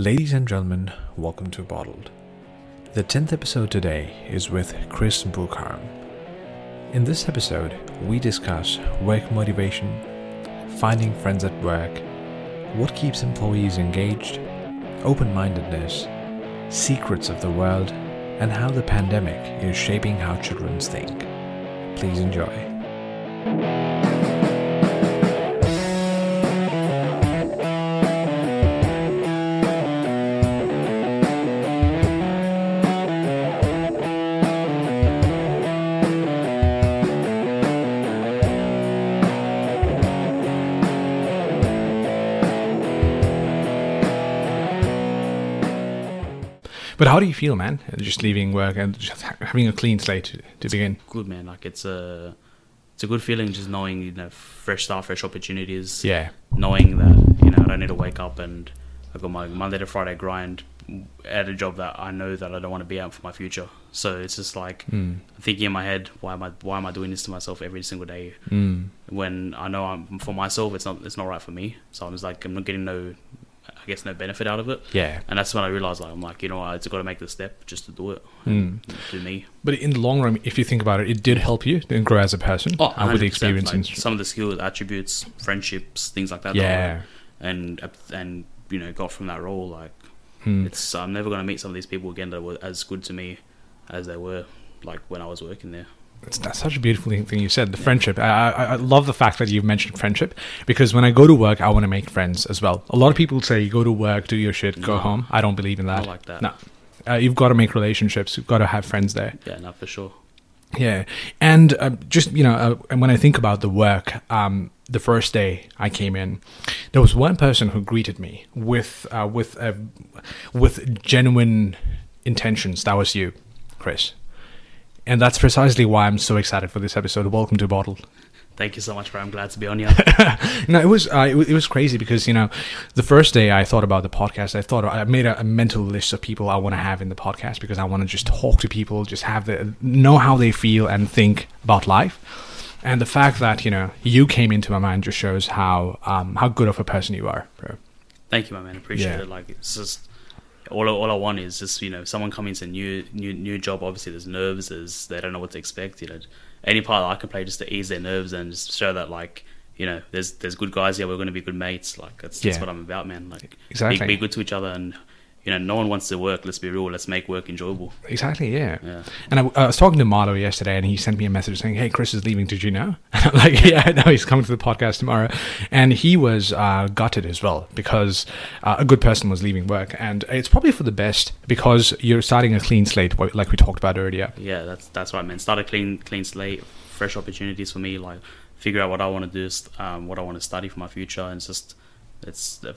Ladies and gentlemen, welcome to Bottled. The 10th episode today is with Chris Bucharm. In this episode, we discuss work motivation, finding friends at work, what keeps employees engaged, open mindedness, secrets of the world, and how the pandemic is shaping how children think. Please enjoy. How do you feel, man? Just leaving work and just having a clean slate to, to begin. good man. Like it's a it's a good feeling just knowing you know fresh start, fresh opportunities. Yeah. Knowing that you know I don't need to wake up and I've got my Monday to Friday grind at a job that I know that I don't want to be at for my future. So it's just like Mm. thinking in my head, why am I why am I doing this to myself every single day Mm. when I know I'm for myself it's not it's not right for me. So I'm just like I'm not getting no I guess no benefit out of it. Yeah. And that's when I realized like I'm like, you know, I just got to make the step just to do it. Mm. Do me. But in the long run, if you think about it, it did help you and grow as a person Oh, uh, with the experience. like, and some of the skills, attributes, friendships, things like that. that I yeah. and and you know got from that role. Like Mm. it's, I'm never gonna meet some of these people again that were as good to me as they were like when I was working there. It's, that's such a beautiful thing you said. The friendship. I, I, I love the fact that you've mentioned friendship because when I go to work, I want to make friends as well. A lot of people say, you "Go to work, do your shit, go No. home." I don't believe in that. Not like that. No. Uh, you've got to make relationships. You've got to have friends there. Yeah, no, for sure. Yeah, and uh, just you know, uh, and when I think about the work, um, the first day I came in, there was one person who greeted me with uh, with uh, with genuine intentions. That was you, Chris, and that's precisely why I'm so excited for this episode. Welcome to Bottle. Thank you so much, bro. I'm glad to be on here. no, it was uh, it, it was crazy because you know, the first day I thought about the podcast, I thought I made a, a mental list of people I want to have in the podcast because I want to just talk to people, just have the know how they feel and think about life. And the fact that you know you came into my mind just shows how um, how good of a person you are, bro. Thank you, my man. Appreciate Yeah. it. Like it's just all I, all I want is just you know someone coming to a new new new job. Obviously, there's nerves. There's they don't know what to expect. You know, any part that I can play just to ease their nerves and just show that like you know there's there's good guys here. We're going to be good mates. Like that's that's what I'm about, man. Like Exactly. be, be good to each other and. You know, no one wants to work. Let's be real. Let's make work enjoyable. Exactly, yeah. Yeah. And I, I was talking to Marlo yesterday, and he sent me a message saying, "Hey, Chris is leaving. Did you know?" And I'm like, "Yeah, I know. He's coming to the podcast tomorrow." And he was uh, gutted as well because uh, a good person was leaving work, and it's probably for the best because you're starting a clean slate, like we talked about earlier. Yeah, that's that's right, man. Start a clean clean slate, fresh opportunities for me. Like figure out what I want to do, um, what I want to study for my future, and it's just it's uh,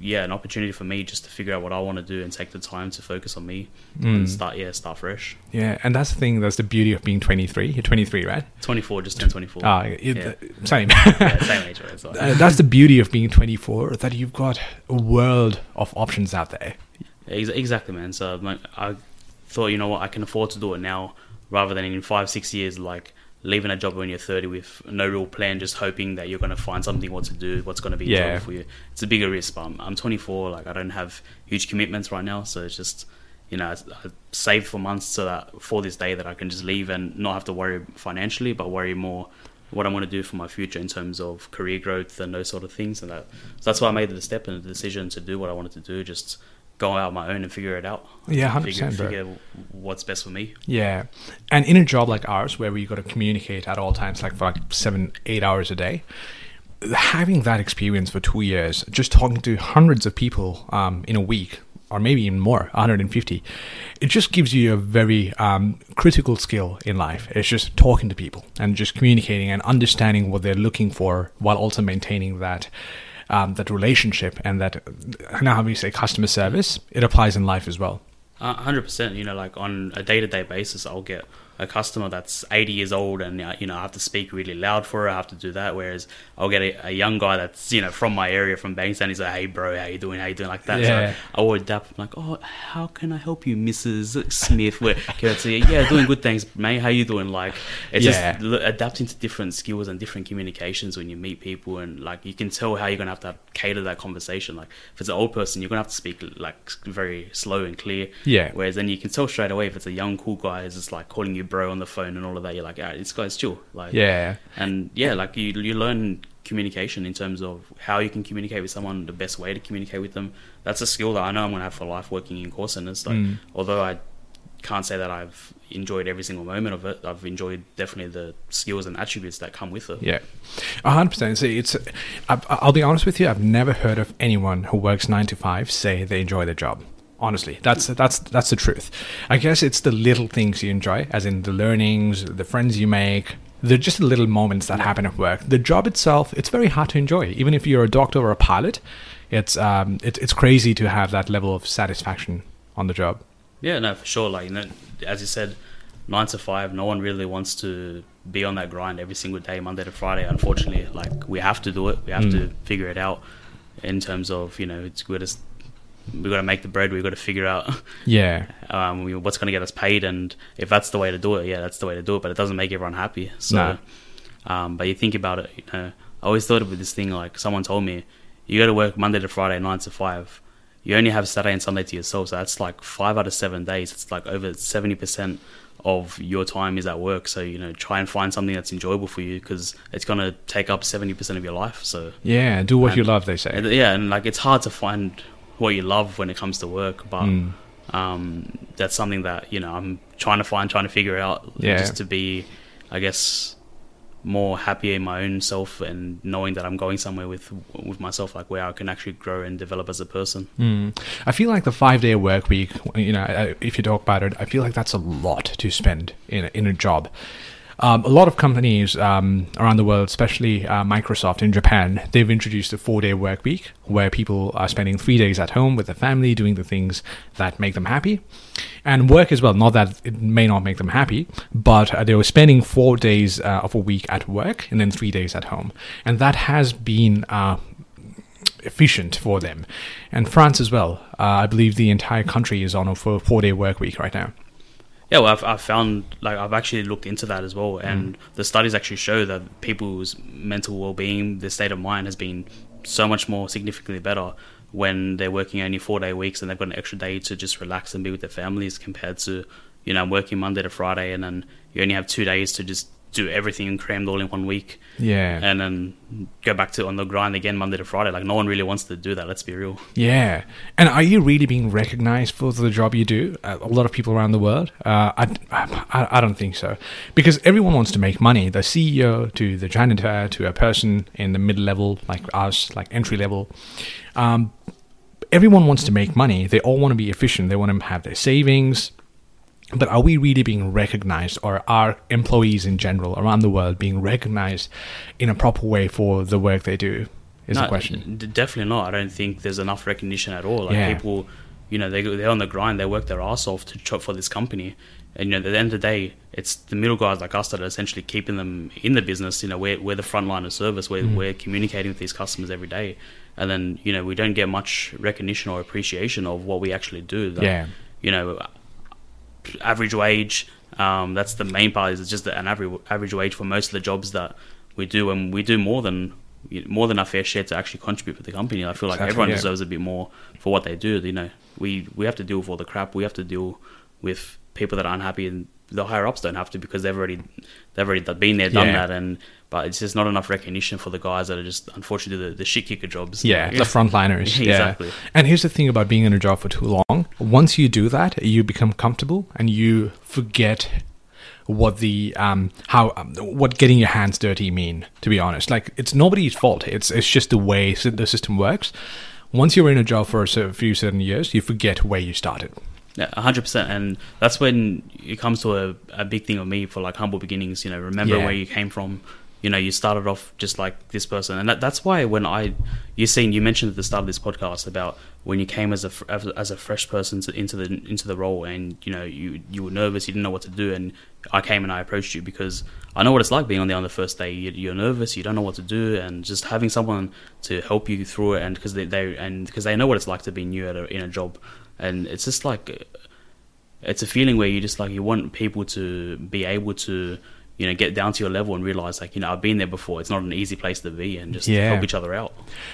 yeah an opportunity for me just to figure out what I want to do and take the time to focus on me Mm. and start yeah start fresh. Yeah, and that's the thing. That's the beauty of being 23. You're 23, right? Twenty four, just turned twenty four. Ah, it, Yeah. same. yeah, same age, right? So, Uh, that's the beauty of being 24. That you've got a world of options out there. Ex- Exactly, man. So like, I thought, you know what, I can afford to do it now rather than in five, six years, like leaving a job when you're 30 with no real plan, just hoping that you're going to find something what to do, what's going to be Yeah. for you. It's a bigger risk, but I'm, I'm 24, like I don't have huge commitments right now, so it's just. You know, I I saved for months so that for this day that I can just leave and not have to worry financially, but worry more what I want to do for my future in terms of career growth and those sort of things. And that so that's why I made the step and the decision to do what I wanted to do. Just go out on my own and figure it out. Yeah, 100%, Figure, bro. figure what's best for me. Yeah. And in a job like ours, where we got to communicate at all times, like for like seven, eight hours a day, having that experience for two years, just talking to hundreds of people um, in a week, or maybe even more, 150, it just gives you a very um, critical skill in life. It's just talking to people and just communicating and understanding what they're looking for while also maintaining that. Um, that relationship and that now how we say customer service it applies in life as well A hundred percent. You know, like on a day to day basis, I'll get a customer that's 80 years old and uh, you know I have to speak really loud for her. I have to do that. Whereas I'll get a, a young guy that's you know from my area from Bankstown. He's like, "Hey, bro, how you doing? How you doing?" Like that. Yeah. So I would adapt. I'm like, "Oh, how can I help you, Mrs. Smith?" Where can I say, "Yeah, doing good things, mate. How you doing?" Like it's Yeah. just adapting to different skills and different communications when you meet people, and like you can tell how you're gonna have to cater that conversation. Like if it's an old person, you're gonna have to speak like very slow and clear. Yeah. Whereas then you can tell straight away if it's a young cool guy who's just like calling you bro on the phone and all of that. You're like, yeah, this guy's chill. Like Yeah. and yeah, like you you learn communication in terms of how you can communicate with someone, the best way to communicate with them. That's a skill that I know I'm gonna have for life working in call centers. Like Mm. although I can't say that I've enjoyed every single moment of it, I've enjoyed definitely the skills and attributes that come with it. Yeah, a hundred percent. See, it's. I'll be honest with you. I've never heard of anyone who works nine to five say they enjoy their job. Honestly, that's that's that's the truth. I guess it's the little things you enjoy, as in the learnings, the friends you make. They're just the little moments that happen at work. The job itself, it's very hard to enjoy. Even if you're a doctor or a pilot, it's um, it, it's crazy to have that level of satisfaction on the job. Yeah, no, for sure. Like, you know, as you said, nine to five. No one really wants to be on that grind every single day, Monday to Friday. Unfortunately, like we have to do it. We have to figure it out. In terms of you know, it's we just we got to make the bread. We've got to figure out Yeah, um, we- what's going to get us paid, and if that's the way to do it, yeah, that's the way to do it. But it doesn't make everyone happy. So, No. um, but you think about it. You know, I always thought of this thing like someone told me, you got to work Monday to Friday, nine to five. You only have Saturday and Sunday to yourself, so that's like five out of seven days. It's like over seventy percent of your time is at work. So you know, try and find something that's enjoyable for you because it's going to take up seventy percent of your life. So yeah. Do what And- you love, they say. yeah, and like it's hard to find what you love when it comes to work, but Mm. um, that's something that you know I'm trying to find, trying to figure out, Yeah. just to be, I guess, more happy in my own self and knowing that I'm going somewhere with with myself, like where I can actually grow and develop as a person. Mm. I feel like the five day work week, you know, if you talk about it, I feel like that's a lot to spend in a, in a job. Um, a lot of companies um, around the world, especially uh, Microsoft in Japan, they've introduced a four day work week where people are spending three days at home with their family doing the things that make them happy and work as well. Not that it may not make them happy, but uh, they were spending four days uh, of a week at work and then three days at home. And that has been uh, efficient for them. And France as well. Uh, I believe the entire country is on a four, day work week right now. Yeah, well, I've, I've found like I've actually looked into that as well, mm. and the studies actually show that people's mental well-being, their state of mind, has been so much more significantly better when they're working only four-day weeks and they've got an extra day to just relax and be with their families, compared to you know working Monday to Friday and then you only have two days to just do everything and crammed all in one week, Yeah. and then go back to on the grind again Monday to Friday. Like no one really wants to do that. Let's be real. Yeah. And are you really being recognized for the job you do? Uh, a lot of people around the world? Uh, I, I, I don't think so. Because everyone wants to make money. The CEO to the janitor to a person in the mid level, like us, like entry level. Um, everyone wants to make money. They all want to be efficient. They want to have their savings. But are we really being recognized, or are employees in general around the world being recognized in a proper way for the work they do? Is the No, question. d- definitely not. I don't think there's enough recognition at all. Like Yeah. people, you know, they, they're on the grind. They work their ass off to for this company, and you know, at the end of the day, it's the middle guys like us that are essentially keeping them in the business. You know, we're we're the front line of service. We're Mm. we're communicating with these customers every day, and then you know, we don't get much recognition or appreciation of what we actually do. Like, Yeah. you know, average wage. Um, that's the main part. Is it's just an average average wage for most of the jobs that we do, and we do more than more than our fair share to actually contribute for the company. I feel like Exactly, everyone yeah. deserves a bit more for what they do. You know, we we have to deal with all the crap. We have to deal with people that are unhappy, and the higher ups don't have to because they've already they've already been there, done Yeah. that, and but it's just not enough recognition for the guys that are just unfortunately the, the shit kicker jobs. Yeah, the frontliners. yeah. Exactly. And here's the thing about being in a job for too long. Once you do that, you become comfortable and you forget what the um how um, what getting your hands dirty mean to be honest like it's nobody's fault it's it's just the way the system works once you're in a job for a few certain years you forget where you started Yeah, hundred percent, and that's when it comes to a, a big thing of me for like humble beginnings. You know, remember Yeah. where you came from. You know you started off just like this person. And that, that's why when i you seen you mentioned at the start of this podcast about when you came as a as a- fresh person to, into the into the role and you know you you were nervous you didn't know what to do and i came and i approached you because i know what it's like being on there on the first day. You, you're nervous you don't know what to do and just having someone to help you through it and because they, they and because they know what it's like to be new at a, in a job. And it's just like it's a feeling where you just like you want people to be able to you know get down to your level and realize like you know I've been there before. It's not an easy place to be and just Yeah. help each other out.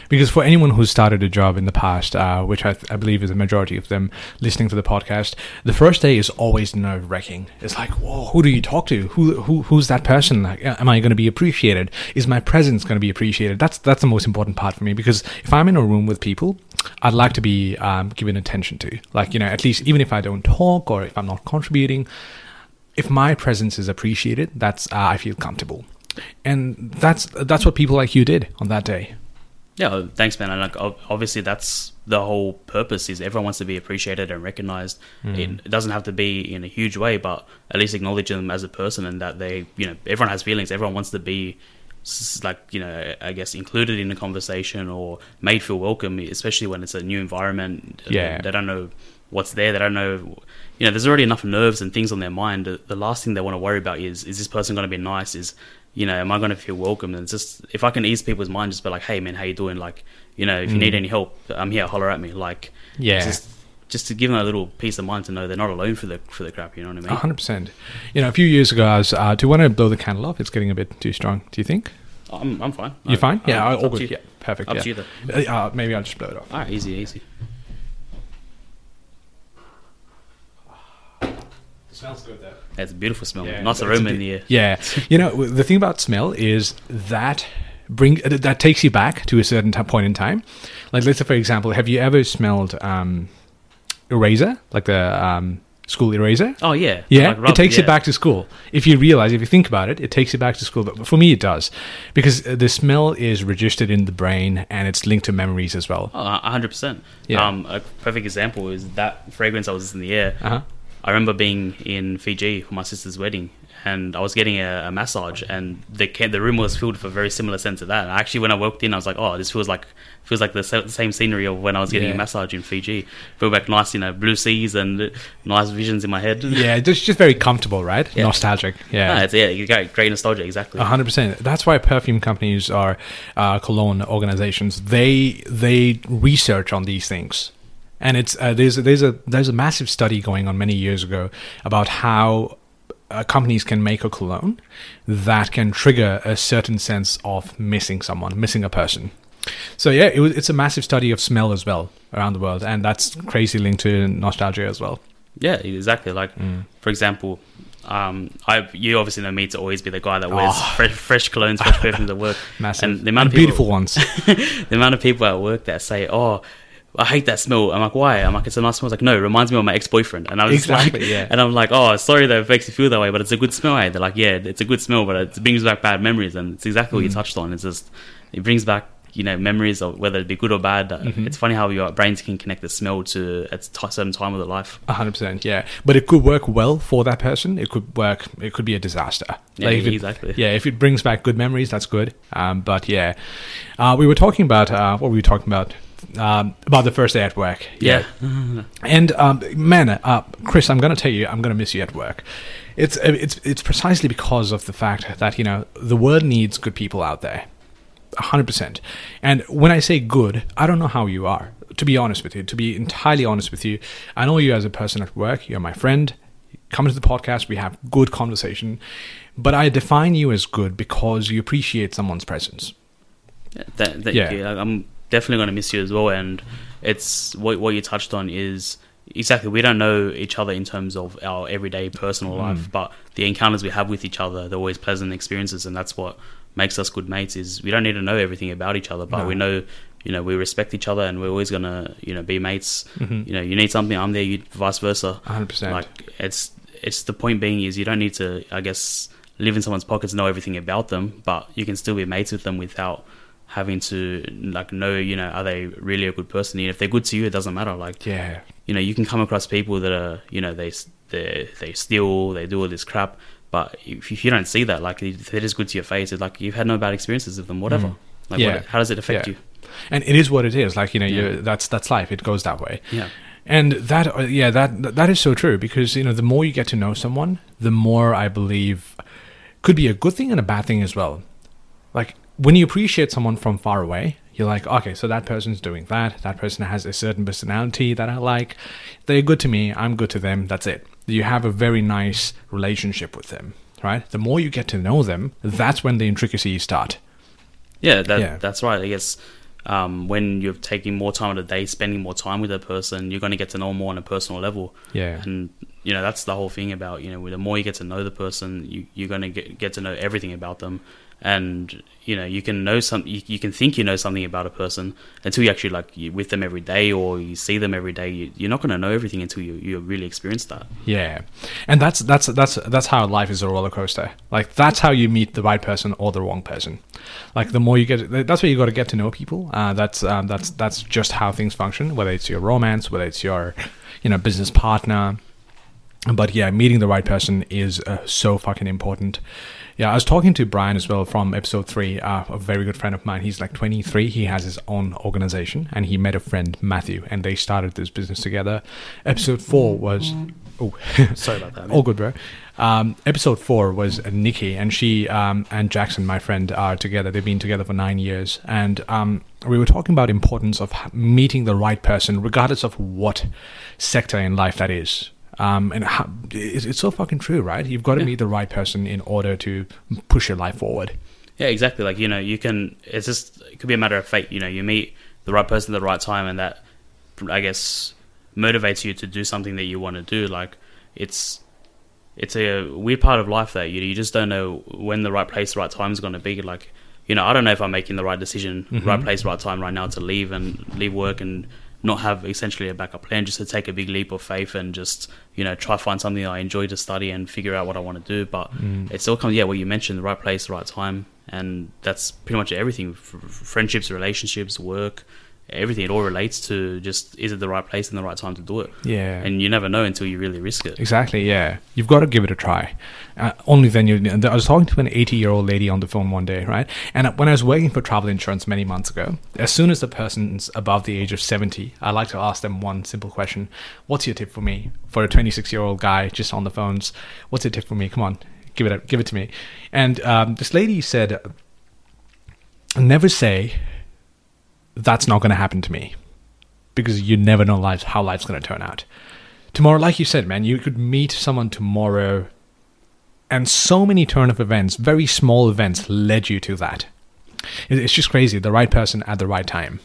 Because for anyone who's started a job in the past, uh, which I, I believe is a majority of them listening to the podcast, the first day is always nerve wracking. It's like, whoa, who do you talk to? Who, who who's that person? Like, am I going to be appreciated? Is my presence going to be appreciated? That's that's the most important part for me because if I'm in a room with people, I'd like to be um, given attention to. Like, you know, at least even if I don't talk or if I'm not contributing, if my presence is appreciated, that's uh, I feel comfortable, and that's that's what people like you did on that day. Yeah, thanks, man. And like obviously that's the whole purpose is everyone wants to be appreciated and recognized. It, it doesn't have to be in a huge way, but at least acknowledge them as a person and that they, you know, everyone has feelings. Everyone wants to be like you know i guess included in the conversation or made feel welcome especially when it's a new environment Yeah. they don't know what's there they don't know you know there's already enough nerves and things on their mind the last thing they want to worry about is is this person going to be nice is you know am i going to feel welcome and it's just if i can ease people's mind just be like hey man how you doing like you know if you need any help i'm here holler at me like Yeah. just just to give them a little peace of mind to know they're not alone for the for the crap you know what i mean A hundred percent. You know, a few years ago, I was. Uh, do you want to blow the candle off? It's getting a bit too strong. Do you think i'm, I'm fine you're fine? Yeah, Um, all good. Yeah, perfect. Up yeah. to you, though. Uh, maybe I'll just blow it off. all right easy easy smells good though. it's a beautiful smell Yeah, nice it's a aroma in the air Yeah, you know the thing about smell is that bring uh, that takes you back to a certain t- point in time. Like let's say, for example, have you ever smelled um, eraser, like the um, school eraser? oh yeah Yeah, Like it rub- takes you back to school. If you realize, if you think about it, it takes you back to school. But for me, it does because uh, the smell is registered in the brain and it's linked to memories as well. Oh, a hundred percent. Yeah. Um, a perfect example is that fragrance I was in the air. Uh-huh. I remember being in Fiji for my sister's wedding, and I was getting a, a massage, and the the room was filled with a very similar scent to that. And actually, when I walked in, I was like, "Oh, this feels like feels like the sa- same scenery of when I was getting Yeah. a massage in Fiji. Feel back nice, you know, blue seas and nice visions in my head. Yeah, just just very comfortable, right? Yeah. Nostalgic. Yeah. Ah, it's, yeah, you got great nostalgia, exactly. A hundred percent. That's why perfume companies are uh, cologne organizations. They they research on these things, and it's uh, there's there's a there's a massive study going on many years ago about how uh, companies can make a cologne that can trigger a certain sense of missing someone, missing a person. So yeah, it was, it's a massive study of smell as well around the world, and that's crazy linked to nostalgia as well. Yeah, exactly. Like, Mm. for example, um, I you obviously know me to always be the guy that wears Oh. fresh, fresh colognes, fresh perfumes at work. Massive And the amount of And beautiful ones. the amount of people at work that say, "Oh, I hate that smell." I'm like, "Why?" I'm like, "It's a nice smell." It's like, "No, it reminds me of my ex-boyfriend." And I was Exactly, like, yeah. and I'm like, "Oh, sorry that it makes you feel that way, but it's a good smell." eh?" They're like, "Yeah, it's a good smell, but it brings back bad memories." And it's exactly what you Mm. touched on. It's just it brings back. You know, memories of whether it be good or bad. Uh, Mm-hmm. It's funny how your brains can connect the smell to a t- certain time of their life. Hundred percent, yeah. But it could work well for that person. It could work. It could be a disaster. Yeah, it- exactly. Yeah, if it brings back good memories, that's good. Um, but yeah, uh, we were talking about uh, what were we talking about? Um, about the first day at work. Yeah. And um, man, uh, Chris, I'm going to tell you, I'm going to miss you at work. It's uh, it's it's precisely because of the fact that you know the world needs good people out there, hundred percent. And when I say good, I don't know how you are. To be honest with you, to be entirely honest with you, I know you as a person at work. You're my friend. Come to the podcast. We have good conversation. But I define you as good because you appreciate someone's presence. Yeah, that, that, Yeah. yeah. I'm definitely going to miss you as well. And it's what what you touched on is exactly we don't know each other in terms of our everyday personal life, but the encounters we have with each other, they're always pleasant experiences, and that's what makes us good mates. Is we don't need to know everything about each other, but No. we know. You know, we respect each other, and we're always gonna, you know, be mates. Mhm. You know, you need something, I'm there. You vice versa. 100%. Like it's it's the point being is you don't need to, I guess, live in someone's pockets, know everything about them, but you can still be mates with them without having to like know, you know, are they really a good person? And if they're good to you, it doesn't matter. Like Yeah. you know, you can come across people that are, you know, they they they steal, they do all this crap, But if, if you don't see that, like if it is good to your face, it's like you've had no bad experiences with them, whatever. Like, Mm. Yeah. what, how does it affect Yeah. you? and it is what it is. Like you know, Yeah. you that's that's life. It goes that way. Yeah. And that, uh, yeah, that that is so true because you know the more you get to know someone, the more I believe could be a good thing and a bad thing as well. Like when you appreciate someone from far away, you're like, okay, so that person's doing that. That person has a certain personality that I like. They're good to me. I'm good to them. That's it. You have a very nice relationship with them, right? The more you get to know them, that's when the intricacies start. Yeah, that, Yeah. that's right. I guess um, when you're taking more time of the day, spending more time with a person, you're going to get to know more on a personal level. Yeah. And you know that's the whole thing about you know the more you get to know the person, you, you're going to get get to know everything about them, and you know you can know some you, you can think you know something about a person until you actually like you with them every day or you see them every day. You, you're not going to know everything until you you really experience that. Yeah, and that's that's that's that's how life is a roller coaster. Like that's how you meet the right person or the wrong person. Like the more you get, that's where you got to get to know people. Uh, that's um, that's that's just how things function. Whether it's your romance, whether it's your, you know, business partner. But yeah, meeting the right person is uh, so fucking important. Yeah, I was talking to Brian as well from episode three, uh, a very good friend of mine. He's like 23. He has his own organization and he met a friend, Matthew, and they started this business together. Episode four was. Oh, Sorry about that. man. all good, bro. Um, episode four was Nikki, and she um, and Jackson, my friend, are together. They've been together for nine years, and um, we were talking about importance of meeting the right person, regardless of what sector in life that is. Um, and how, it's, it's so fucking true, right? You've got to Yeah. meet the right person in order to push your life forward. Yeah, exactly. Like you know, you can. It's just it could be a matter of fate. You know, you meet the right person at the right time, and that I guess motivates you to do something that you want to do. Like it's it's a weird part of life that you you just don't know when the right place, the right time is going to be. Like you know, I don't know if I'm making the right decision, right place, right time right now to leave and leave work and not have essentially a backup plan, just to take a big leap of faith and just you know try find something I enjoy to study and figure out what I want to do. But mm. it still comes, yeah, what you mentioned, the right place, the right time, and that's pretty much everything: f- friendships, relationships, work, everything. It all relates to just is it the right place and the right time to do it. Yeah. And you never know until you really risk it. Exactly. Yeah, you've got to give it a try. Uh, only then you. I was talking to an 80 year old lady on the phone one day, right? And when I was working for travel insurance many months ago, as soon as the person's above the age of 70, I like to ask them one simple question: What's your tip for me? For a 26 year old guy just on the phones, what's your tip for me? Come on, give it, up, give it to me. And um, this lady said, "Never say that's not going to happen to me." because you never know life how life's going to turn out. Tomorrow, like you said, man, you could meet someone tomorrow, and so many turn of events, very small events, led you to that. It's just crazy. The right person at the right time.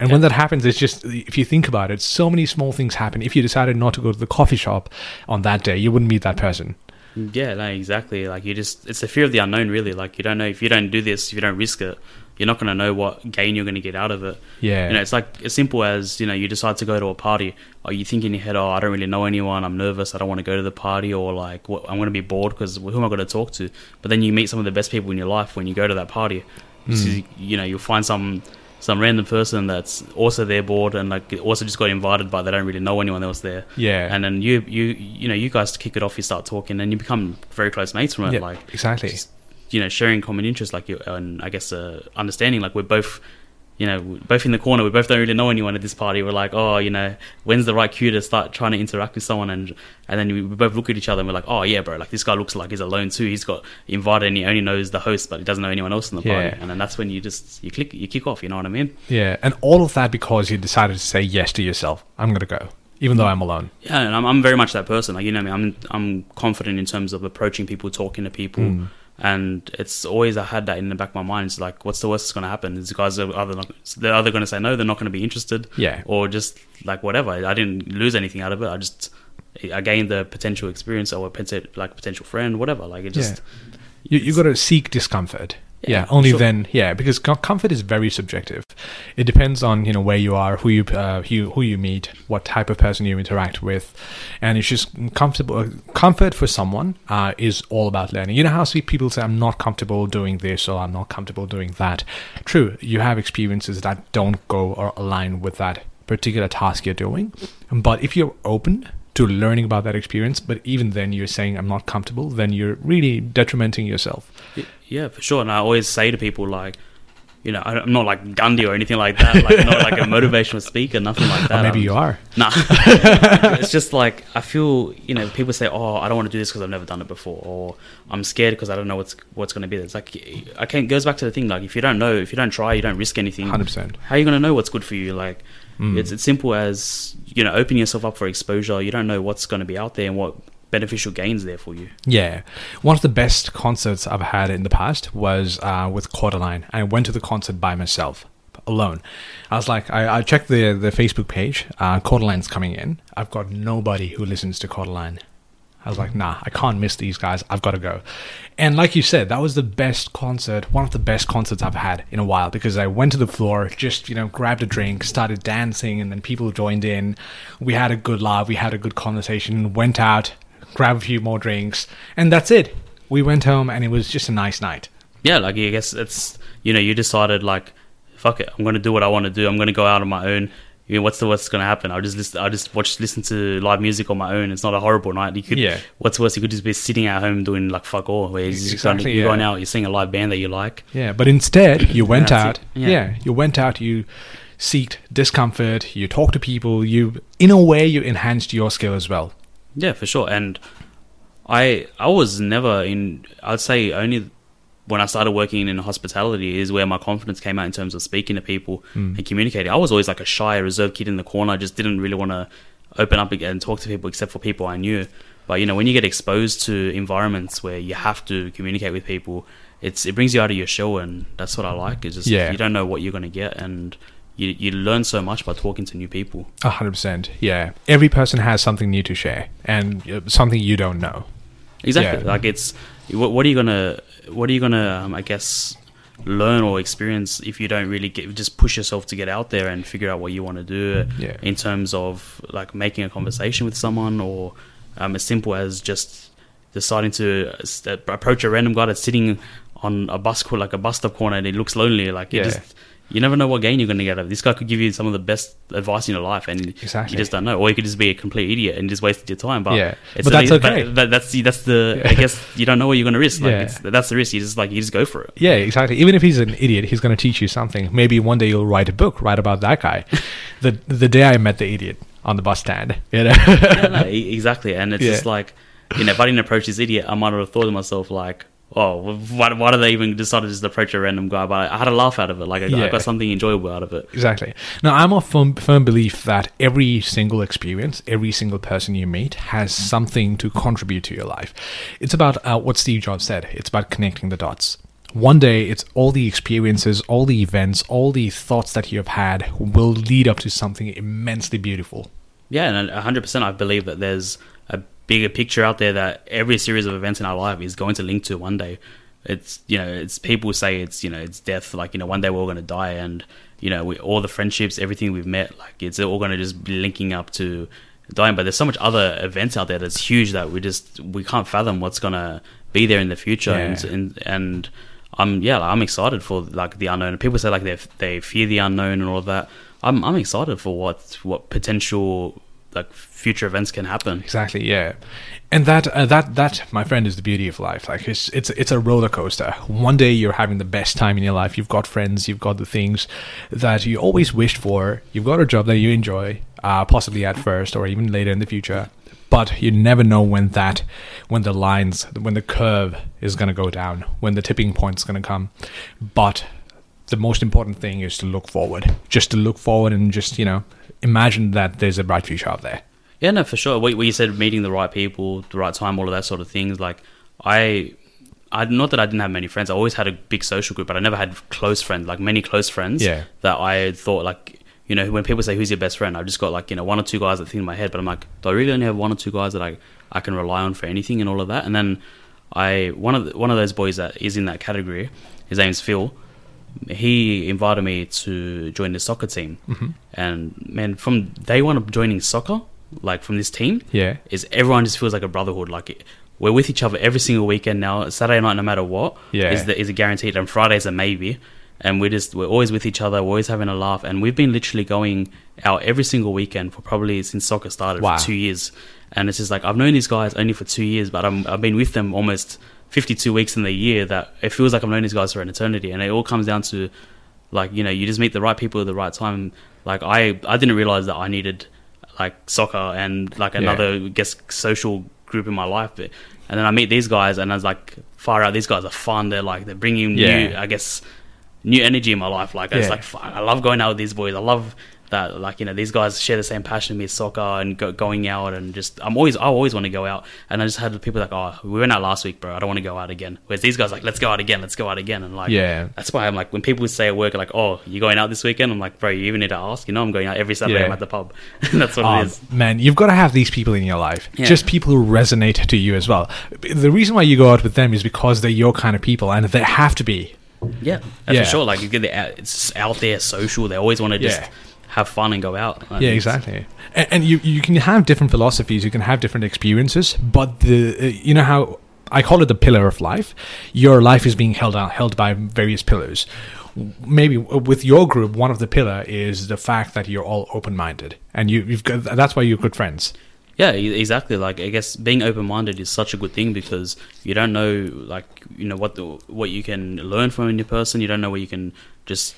And when that happens, it's just, if you think about it, so many small things happen. If you decided not to go to the coffee shop on that day, you wouldn't meet that person. Yeah, no, exactly. Like you just, it's the fear of the unknown, really. Like you don't know if you don't do this, if you don't risk it, you're not going to know what gain you're going to get out of it. Yeah. You know, it's like as simple as you know, you decide to go to a party. Or you think in your head, oh, I don't really know anyone. I'm nervous. I don't want to go to the party, or like, what, I'm going to be bored because who am I going to talk to? But then you meet some of the best people in your life when you go to that party. Hmm. So, you know, you'll find some some random person that's also there bored and like also just got invited, but they don't really know anyone else there. Yeah. And then you you you know you guys kick it off. You start talking, and you become very close mates from it. Yeah, like exactly. just, you know, sharing common interests, like you and I guess uh, understanding. Like we're both, you know, both in the corner. We both don't really know anyone at this party. We're like, oh, you know, when's the right cue to start trying to interact with someone? And and then we, both look at each other and we're like, oh yeah, bro, like this guy looks like he's alone too. He's got invited and he only knows the host, but he doesn't know anyone else in the party. And then that's when you just you click you kick off. You know what I mean? Yeah. And all of that because you decided to say yes to yourself. I'm going to go, even though I'm alone. Yeah, and I'm, I'm very much that person. Like you know me, I'm I'm confident in terms of approaching people, talking to people, Hmm. And it's always I had that in the back of my mind. It's like, what's the worst that's going to happen? Is the guys are either not, they're either going to say no, they're not going to be interested, Yeah. or just like whatever. I didn't lose anything out of it. I just I gained the potential experience or a poten- like potential friend, whatever. Like it just You you got to seek discomfort. Yeah, only sure. then. Yeah, because comfort is very subjective. It depends on you know where you are, who you uh, who, who you meet, what type of person you interact with, and it's just comfortable. Comfort for someone uh, is all about learning. You know how see people say, "I'm not comfortable doing this" or "I'm not comfortable doing that." True, you have experiences that don't go or align with that particular task you're doing, but if you're open to learning about that experience. But even then, you're saying I'm not comfortable. Then you're really detrimenting yourself. Yeah, for sure. And I always say to people like, you know, I'm not like Gandhi or anything like that. Like not like a motivational speaker, nothing like that. Or maybe I'm- you are. Nah, it's just like I feel. You know, people say, "Oh, I don't want to do this because I've never done it before," or "I'm scared because I don't know what's what's going to be." It's like I can't. Goes back to the thing. Like if you don't know, if you don't try, you don't risk anything. Hundred percent. How are you going to know what's good for you? Like Mm. it's it's simple as you know, opening yourself up for exposure. You don't know what's going to be out there and what beneficial gains there for you. Yeah. One of the best concerts I've had in the past was uh, with Quarterline. I went to the concert by myself, alone. I was like, I, I checked the, the Facebook page. Uh, Quarterline's coming in. I've got nobody who listens to Quarterline. I was like, nah, I can't miss these guys. I've got to go. And like you said, that was the best concert, one of the best concerts I've had in a while because I went to the floor, just, you know, grabbed a drink, started dancing, and then people joined in. We had a good laugh, we had a good conversation, went out, grabbed a few more drinks, and that's it. We went home and it was just a nice night. yeah, like I guess it's you know you decided like fuck it, I'm gonna do what I want to do. I'm gonna go out on my own. You know, what's the what's gonna happen? I'll just listen, I'll just watch listen to live music on my own. It's not a horrible night. You could Yeah. What's worse? You could just be sitting at home doing like fuck all. Where just Exactly, going, you're yeah. going out, you're seeing a live band that you like. Yeah, but instead you went out. Yeah. Yeah. you went out. You seeked discomfort. You talked to people. You, in a way, you enhanced your skill as well. Yeah, for sure. And I I was never in. I'd say only when I started working in hospitality is where my confidence came out in terms of speaking to people and communicating. I was always like a shy, reserved kid in the corner. I just didn't really want to open up and talk to people except for people I knew. But you know, when you get exposed to environments where you have to communicate with people, it's it brings you out of your shell, and that's what I like. Is just Yeah. you don't know what you're gonna get, and you you learn so much by talking to new people. A hundred percent. Yeah, every person has something new to share and uh, something you don't know. Exactly. Yeah. Like it's what, what are you gonna what are you gonna um, I guess learn or experience if you don't really get just push yourself to get out there and figure out what you want to do Yeah. in terms of like making a conversation with someone or um, as simple as just deciding to approach a random guy that's sitting on a bus like a bus stop corner and it looks lonely like Yeah. just you never know what gain you're going to get out of it. this guy could give you some of the best advice in your life and Exactly. you just don't know or you could just be a complete idiot and just wasted your time but Yeah. it's But that's but okay. that, that's the that's the Yeah. I guess you don't know what you're going to risk. Like Yeah. it's, that's the risk. You just like you just go for it. Yeah, exactly. Even if he's an idiot, he's going to teach you something. Maybe one day you'll write a book, write about that guy. the The day I met the idiot on the bus stand, you know. yeah, no, exactly. And it's Yeah. just like you know, if I didn't approach this idiot, I might have thought to myself like, oh, why, why do they even decide to just approach a random guy? But I had a laugh out of it. Like I, Yeah. I got something enjoyable out of it. Exactly. Now, I'm of firm, firm belief that every single experience, every single person you meet has something to contribute to your life. It's about uh, what Steve Jobs said. It's about connecting the dots. One day, it's all the experiences, all the events, all the thoughts that you have had will lead up to something immensely beautiful. Yeah, and hundred percent, I believe that there's a bigger picture out there that every series of events in our life is going to link to one day. It's you know, it's people say it's you know, it's death. Like you know, one day we're all going to die, and you know, we, all the friendships, everything we've met, like it's all going to just be linking up to dying. But there's so much other events out there that's huge that we just we can't fathom what's going to be there in the future, and and and I'm yeah, like, I'm excited for like the unknown. People say like they they fear the unknown and all of that. I'm I'm excited for what what potential like future events can happen. Exactly. Yeah, and that uh, that that, my friend, is the beauty of life. Like it's it's it's a roller coaster. One day you're having the best time in your life. You've got friends. You've got the things that you always wished for. You've got a job that you enjoy, uh, possibly at first or even later in the future. But you never know when that, when the lines, when the curve is going to go down, when the tipping point is going to come. But the most important thing is to look forward. Just to look forward and just you know imagine that there's a bright future out there. Yeah, no, for sure. What, what you said, meeting the right people, the right time, all of that sort of things. Like I, I not that I didn't have many friends. I always had a big social group, but I never had close friends, like many close friends. Yeah. That I thought like. You know, when people say who's your best friend, I've just got like you know one or two guys that think in my head, but I'm like, do I really only have one or two guys that I, I can rely on for anything and all of that? And then I one of the, one of those boys that is in that category, his name's Phil. He invited me to join the soccer team, Mm-hmm. and man, from day one of joining soccer, like from this team, Yeah. is everyone just feels like a brotherhood. Like it, we're with each other every single weekend now. Saturday night, no matter what, Yeah. is the, is a guaranteed, and Friday's a maybe. and we're just we're always with each other, we're always having a laugh, and we've been literally going out every single weekend for probably since soccer started Wow. for two years, and it's just like I've known these guys only for two years, but I'm, I've been with them almost 52 weeks in the year that it feels like I've known these guys for an eternity, and it all comes down to like you know you just meet the right people at the right time. Like I I didn't realize that I needed like soccer and like another I guess social group in my life, but and then I meet these guys and I was like far out. These guys are fun. They're like they're bringing new I guess new energy in my life. Like it's Yeah. like I love going out with these boys. I love that like you know these guys share the same passion with me soccer and go, going out and just I'm always I always want to go out and I just had people like oh we went out last week bro I don't want to go out again whereas these guys like let's go out again let's go out again and like Yeah. that's why I'm like when people say at work like oh you going out this weekend I'm like bro you even need to ask you know I'm going out every Saturday Yeah. I'm at the pub that's what Um, it is man, you've got to have these people in your life. Yeah. Just people who resonate to you as well. The reason why you go out with them is because they're your kind of people, and they have to be. yeah, Yeah. for sure like you get the it's out there social they always want to just Yeah. Have fun and go out And Yeah, exactly. And, and you you can have different philosophies, you can have different experiences, but the uh, you know how I call it the pillar of life. Your life is being held out, held by various pillars. Maybe with your group, one of the pillar is the fact that you're all open minded, and you, you've got that's why you're good friends. Yeah, exactly. Like I guess being open minded is such a good thing because you don't know, like you know what the what you can learn from a new person. You don't know what you can just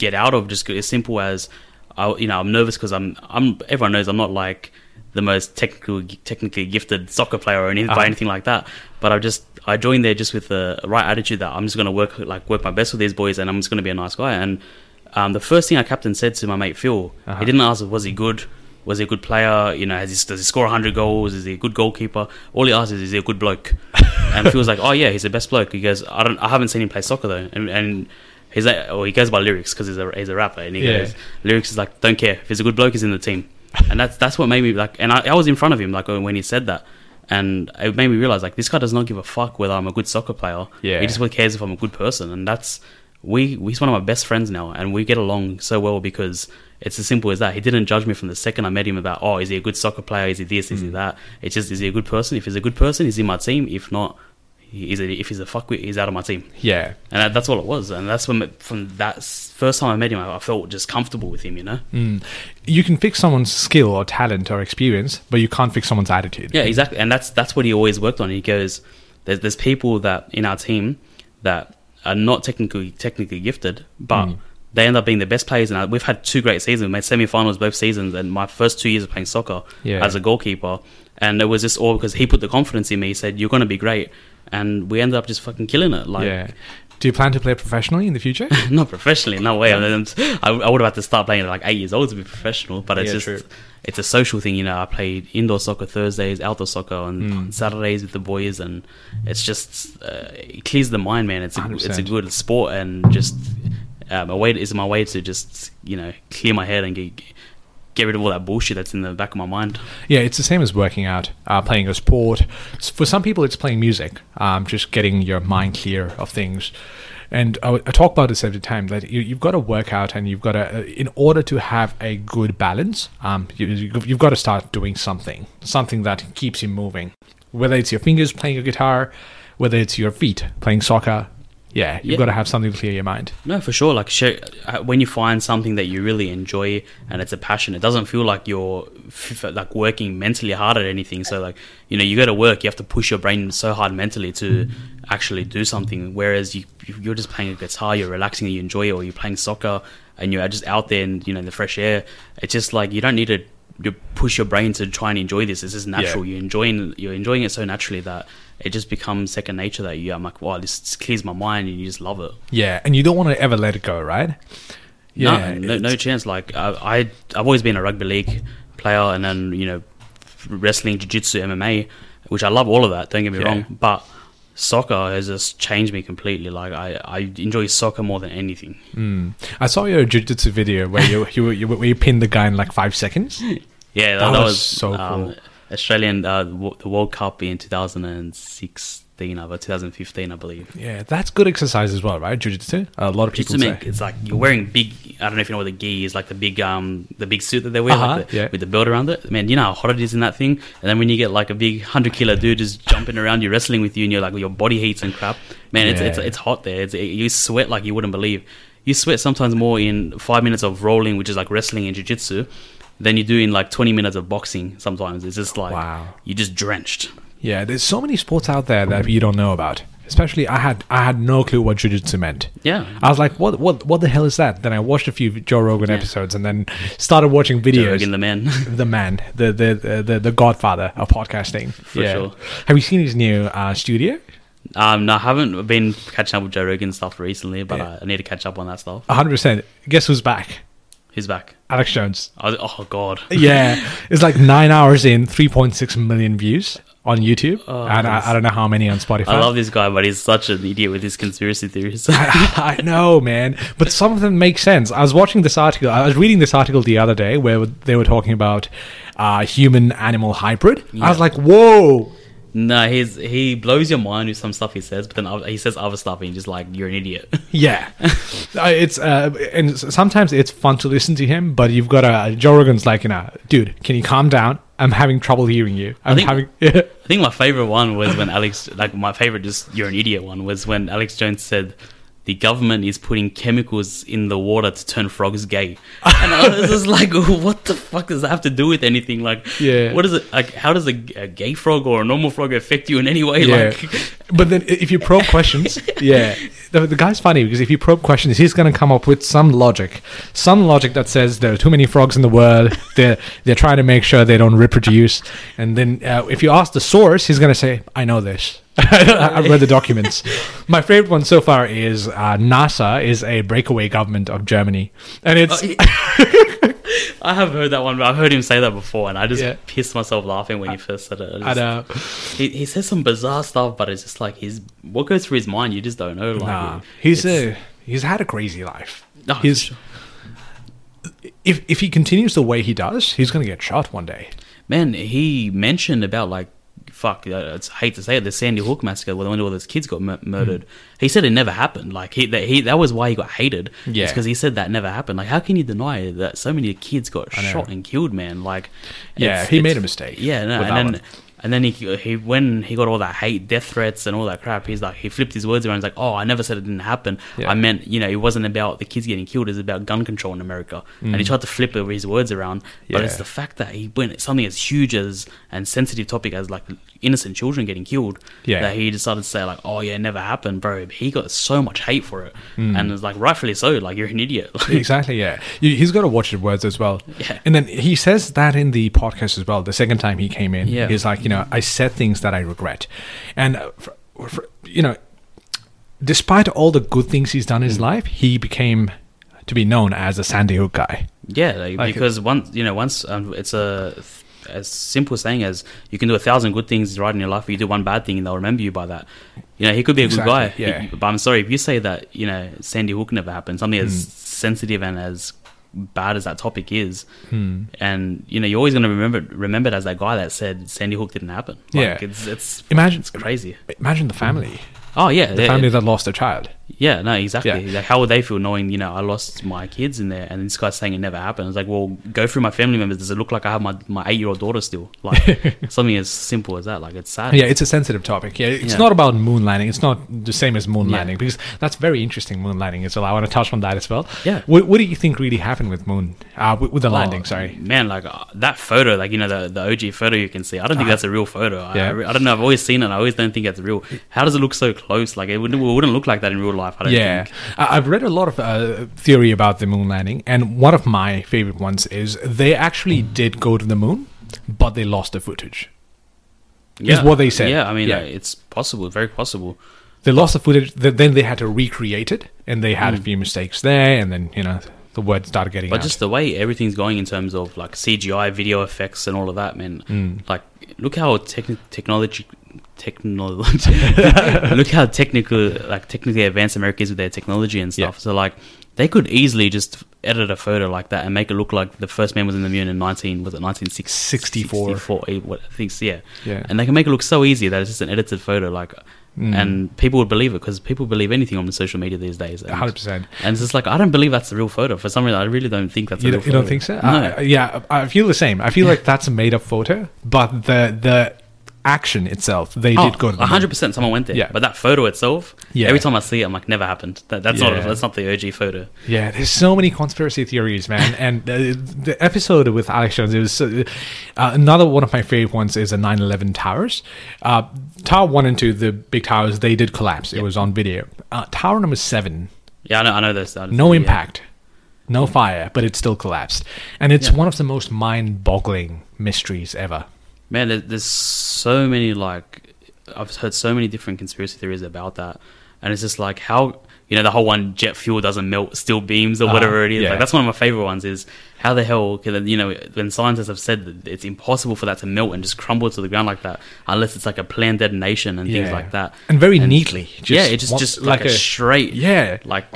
get out of. Just as simple as, I, you know, I'm nervous because I'm I'm. Everyone knows I'm not like the most technical, technically gifted soccer player or anything Uh-huh. by anything like that. But I just I joined there just with the right attitude that I'm just going to work like work my best with these boys and I'm just going to be a nice guy. And um, the first thing our captain said to my mate Phil, Uh-huh. he didn't ask was he good, was he a good player, you know, has he, does he score 100 goals, is he a good goalkeeper? All he asked is, is he a good bloke? and Phil was like, oh yeah, he's the best bloke. He goes, I don't, I haven't seen him play soccer though, and. and He's like, or he goes by lyrics because he's a he's a rapper, and he Yeah. goes lyrics is like don't care if he's a good bloke, he's in the team, and that's that's what made me like, and I, I was in front of him like when he said that, and it made me realize like this guy does not give a fuck whether I'm a good soccer player. Yeah. he just cares if I'm a good person, and that's we he's one of my best friends now, and we get along so well because it's as simple as that. He didn't judge me from the second I met him about oh is he a good soccer player, is he this, is he mm. that. It's just is he a good person? If he's a good person, he's in my team. If not, he- is if he's a fuckwit, he's out of my team. Yeah. And that, that's all it was. And that's when, from that first time I met him, I, I felt just comfortable with him, you know? Mm. You can fix someone's skill or talent or experience, but you can't fix someone's attitude. Yeah, exactly. And that's that's what he always worked on. He goes, there's, there's people that in our team that are not technically technically gifted, but Mm. they end up being the best players. And we've had two great seasons. We made semi-finals both seasons. And my first two years of playing soccer Yeah. as a goalkeeper, and it was just all because he put the confidence in me. He said, "You're going to be great," and we ended up just fucking killing it. Like, yeah. Do you plan to play professionally in the future? not professionally, no way. I, I, would have had to start playing at like eight years old to be professional, but it's Yeah, just true. it's a social thing. You know, I played indoor soccer Thursdays, outdoor soccer on, Mm. on Saturdays with the boys, and it's just uh, it clears the mind, man. It's a, it's a good sport, and just um, a way is my way to just you know clear my head and get get rid of all that bullshit that's in the back of my mind. Yeah, it's the same as working out, uh, playing a sport. For some people, it's playing music, um, just getting your mind clear of things. And I, I talk about this every time that you, you've got to work out, and you've got to, uh, in order to have a good balance, um, you, you've got to start doing something, something that keeps you moving. Whether it's your fingers playing a guitar, whether it's your feet playing soccer, yeah, you've Yeah. got to have something to clear your mind. No, for sure. Like share, uh, when you find something that you really enjoy and it's a passion, it doesn't feel like you're f- f- like working mentally hard at anything. So like you know, you go to work, you have to push your brain so hard mentally to actually do something. Whereas you you're just playing a guitar, you're relaxing, and you enjoy it, or you're playing soccer and you're just out there and you know in the fresh air. It's just like you don't need to. You push your brain to try and enjoy this. It's just natural. You're enjoying you're enjoying it so naturally that it just becomes second nature. That you, I'm like, wow, this clears my mind, and you just love it. Yeah, and you don't want to ever let it go, right? no, no, no chance. Like I, I, I've always been a rugby league player, and then you know, wrestling, jiu-jitsu, MMA, which I love all of that. Don't get me Yeah. wrong, but soccer has just changed me completely. Like I, I enjoy soccer more than anything. Mm. I saw your jiu-jitsu video where you, you, you where you pinned the guy in like five seconds. Yeah, That that, was was, so um, cool. Australian uh, wo- the World Cup in 2016. 2016 or 2015, I believe. Yeah, that's good exercise as well, right? Jiu-jitsu. A lot of people say. it's like you're wearing big. I don't know if you know what the gi is, like the big um the big suit that they wear, Uh-huh, like the, yeah. with the belt around it. Man, you know how hot it is in that thing. And then when you get like a big hundred kilo dude just jumping around you, wrestling with you, and you're like your body heats and crap. Man, it's it's, Yeah. it's hot there. It's, you sweat like you wouldn't believe. You sweat sometimes more in five minutes of rolling, which is like wrestling and jiu-jitsu, than you do in like 20 minutes of boxing. Sometimes it's just like Wow. you're just drenched. Yeah, there's so many sports out there that you don't know about. Especially, I had I had no clue what jiu-jitsu meant. Yeah. I was like, what what what the hell is that? Then I watched a few Joe Rogan Yeah. episodes and then started watching Joe videos. Rogan, the man. the man, the the the the, the godfather of podcasting. For sure. Have you seen his new uh, studio? Um, no, I haven't been catching up with Joe Rogan stuff recently, but Yeah. I, I need to catch up on that stuff. 100%. Guess who's back? Who's back? Alex Jones. I oh God. Yeah, it's like nine hours in, 3.6 million views on YouTube, Oh, and I. I don't know how many on Spotify. I love this guy, but he's such an idiot with his conspiracy theories. I, I know, man, but some of them make sense. I was watching this article. I was reading this article the other day where they were talking about uh, human-animal hybrid. I was like, whoa. No, he's he blows your mind with some stuff he says, but then he says other stuff, and you're just like, you're an idiot. Yeah, Uh, it's uh, and sometimes it's fun to listen to him, but you've got a Joe Rogan's like, you know, dude, can you calm down? I'm having trouble hearing you. I'm think- having. I think my favorite one was when Alex, like my favorite, just you're an idiot one was when Alex Jones said. The government is putting chemicals in the water to turn frogs gay, and I was just like, "What the fuck does that have to do with anything? Like, Yeah. what is it? Like, how does a, a gay frog or a normal frog affect you in any way? Yeah. Like, But then if you probe questions, yeah, the, the guy's funny because if you probe questions, he's going to come up with some logic, some logic that says there are too many frogs in the world. They're they're trying to make sure they don't reproduce. And then uh, if you ask the source, he's going to say, "I know this. I've read the documents." My favorite one so far is uh, NASA is a breakaway government of Germany, and it's I have heard that one, but I've heard him say that before, and I just Yeah. pissed myself laughing when he first said it. I I know. he, he says some bizarre stuff, but it's just like his what goes through his mind, you just don't know. Like, Nah, he's a he's had a crazy life. Oh, he's sure. if if he continues the way he does, he's going to get shot one day. man. He mentioned about like fuck. uh, It's I hate to say it, the Sandy Hook massacre, when all those kids got mur- murdered. He said it never happened. Like he that he that was why he got hated. Yeah. because he said that never happened. Like how can you deny that so many kids got shot and killed, man? Like Yeah, he made a mistake Yeah, no, and then. And then he, he when he got all that hate, death threats, and all that crap, he's like he flipped his words around. He's like, "Oh, I never said it didn't happen. Yeah. I meant, you know, it wasn't about the kids getting killed. It's about gun control in America." And he tried to flip his words around, but Mm. Yeah. it's the fact that he went something as huge as and sensitive topic as like innocent children getting killed. Yeah. that he decided to say like, "Oh yeah, it never happened, bro." He got so much hate for it, Mm. and it's like rightfully so. Like you're an idiot. Exactly yeah he's got to watch his words as well Yeah. and then he says that in the podcast as well the second time he came in Yeah. he's like you know i said things that i regret and uh, for, for, you know despite all the good things he's done in his Mm. life he became to be known as a sandy hook guy Yeah, like, Like- because once you know, once um, it's a as simple saying as you can do a thousand good things right in your life, but you do one bad thing, and they'll remember you by that. You know, he could be a Exactly, good guy. yeah. He- but I'm sorry if you say that. You know, Sandy Hook never happened. Something as Hmm. sensitive and as bad as that topic is, Hmm. and you know, you're always going to remember remember it as that guy that said Sandy Hook didn't happen. Like, Yeah. it's it's imagine it's crazy. imagine the family Oh yeah, the yeah, family that lost their child yeah, no, exactly. Yeah. Like, how would they feel knowing, you know, I lost my kids in there, and this guy's saying it never happened? It's like, well, go through my family members. Does it look like I have my my eight year old daughter still? Like something as simple as that. Like it's sad. Yeah, it's a sensitive topic. Yeah, it's Yeah. not about moon landing. It's not the same as moon Yeah. landing because that's very interesting. Moon landing as well. I want to touch on that as well. Yeah. What, what do you think really happened with moon? Uh, with, with the Oh, landing. Sorry. man. Like uh, that photo, like you know the the OG photo you can see. I don't think Uh-huh. that's a real photo. I, Yeah. I, I don't know. I've always seen it. I always don't think it's real. How does it look so close? Like it wouldn't, it wouldn't look like that in real life. I don't Yeah, think. I've read a lot of uh, theory about the moon landing, and one of my favorite ones is they actually did go to the moon, but they lost the footage. Yeah, what they said. Yeah, I mean, Yeah. uh, it's possible, very possible. They lost the footage. th- Then they had to recreate it, and they had a Mm. few mistakes there, and then you know the word started getting But out. just the way everything's going in terms of like CGI, video effects, and all of that, man. Mm. Like, look how techni- technology, technology. look how technical, like technically advanced America is with their technology and stuff. Yeah. So like, they could easily just edit a photo like that and make it look like the first man was in the moon in nineteen was it nineteen sixty 64. What I think, so, yeah. Yeah. And they can make it look so easy that it's just an edited photo. Like, and people would believe it because people believe anything on the social media these days. And, 100%. and it's just like I don't believe that's a real photo. For some reason, I really don't think that's. You a real don't, you don't think so? No. Uh, yeah, I feel the same. I feel like that's a made up photo, but the the action itself, they Oh, did go to the hundred percent. Someone went there. Yeah. But that photo itself, Yeah. every time I see it, I'm like, never happened. That, that's Yeah. not. That's not the OG photo. Yeah, there's so many conspiracy theories, man. and uh, the episode with Alex Jones, it was uh, uh, another one of my favorite ones is the 9/11 towers. Uh, tower one and two, the big towers, they did collapse. It was on video. Uh, tower number seven, Yeah, I know. I know those. no yeah. impact, no fire, but it still collapsed. And it's Yeah. one of the most mind-boggling mysteries ever. Man, there's so many like I've heard so many different conspiracy theories about that, and it's just like how you know the whole one jet fuel doesn't melt steel beams or Uh, whatever it is. yeah. Like that's one of my favorite ones. Is how the hell can you know when scientists have said that it's impossible for that to melt and just crumble to the ground like that unless it's like a planned detonation and things like that. And very neatly. Just yeah, it just just like, a, straight Yeah. like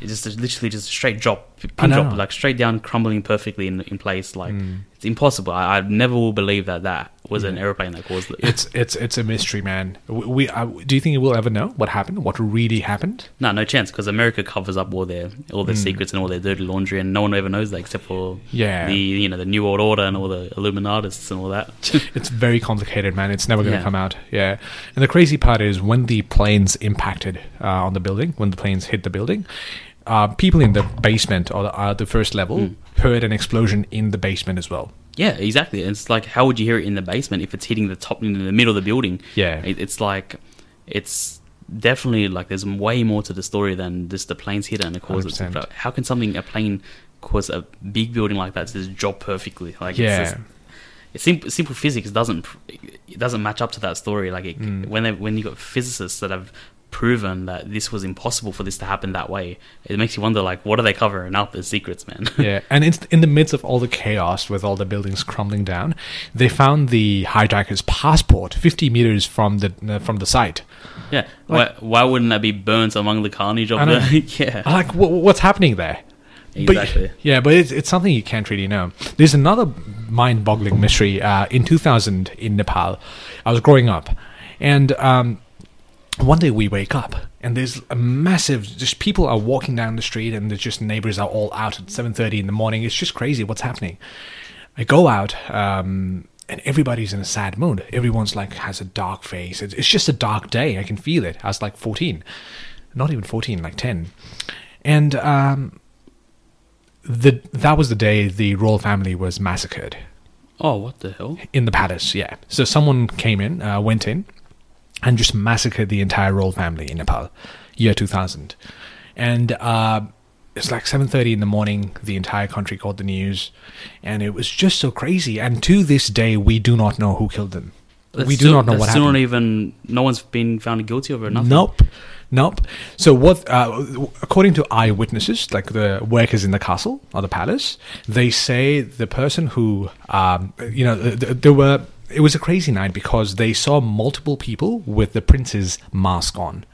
it just literally just a straight drop, pin drop, like straight down, crumbling perfectly in in place. Like Mm. it's impossible. I, I never will believe that that was an airplane that caused it. It's it's it's a mystery, man. We, we uh, do you think we'll ever know what happened? What really happened? no, no chance because America covers up all their all their secrets and all their dirty laundry, and no one ever knows that except for Mm. Yeah. the you know the New World Order and all the Illuminatists and all that. It's very complicated, man. It's never going to Yeah. come out. Yeah. And the crazy part is when the planes impacted uh, on the building, when the planes hit the building, uh, people in the basement or the, uh, the first level Hmm. heard an explosion in the basement as well. yeah, exactly. It's like how would you hear it in the basement if it's hitting the top in the middle of the building? Yeah. it, it's like it's definitely like there's way more to the story than just the planes hit and it causes. 100%. How can something a plane cause a big building like that to just drop perfectly? Like Yeah. it's just, it's simple, simple physics doesn't it doesn't match up to that story. Like it, Mm. when they, when you got physicists that have proven that this was impossible for this to happen that way, it makes you wonder like what are they covering up as secrets, man? yeah, and it's in the midst of all the chaos with all the buildings crumbling down, they found the hijacker's passport 50 meters from the uh, from the site. yeah. why, why wouldn't that be burnt among the carnage of the? yeah. Like, wha what's happening there? Exactly. But, yeah, but it's, it's something you can't really know. There's another mind boggling mystery. Uh, in 2000 in Nepal, I was growing up, and um, one day we wake up and there's a massive just people are walking down the street and there's just neighbors are all out at 7.30 in the morning it's just crazy what's happening i go out um, and everybody's in a sad mood everyone's like has a dark face it's, it's just a dark day i can feel it i was like 14 not even 14 like 10 and um, the that was the day the royal family was massacred Oh, what the hell? in the palace. Yeah. So someone came in, uh, went in, and just massacred the entire royal family in Nepal, year 2000. And uh, it's like 7:30 in the morning. The entire country called the news, and it was just so crazy. And to this day, we do not know who killed them. That's we do still- not know what still happened. not even. No one's been found guilty of it. Nothing. Nope. Nope. So what? Uh, according to eyewitnesses, like the workers in the castle or the palace, they say the person who, um, you know, th- th- there were. It was a crazy night because they saw multiple people with the prince's mask on,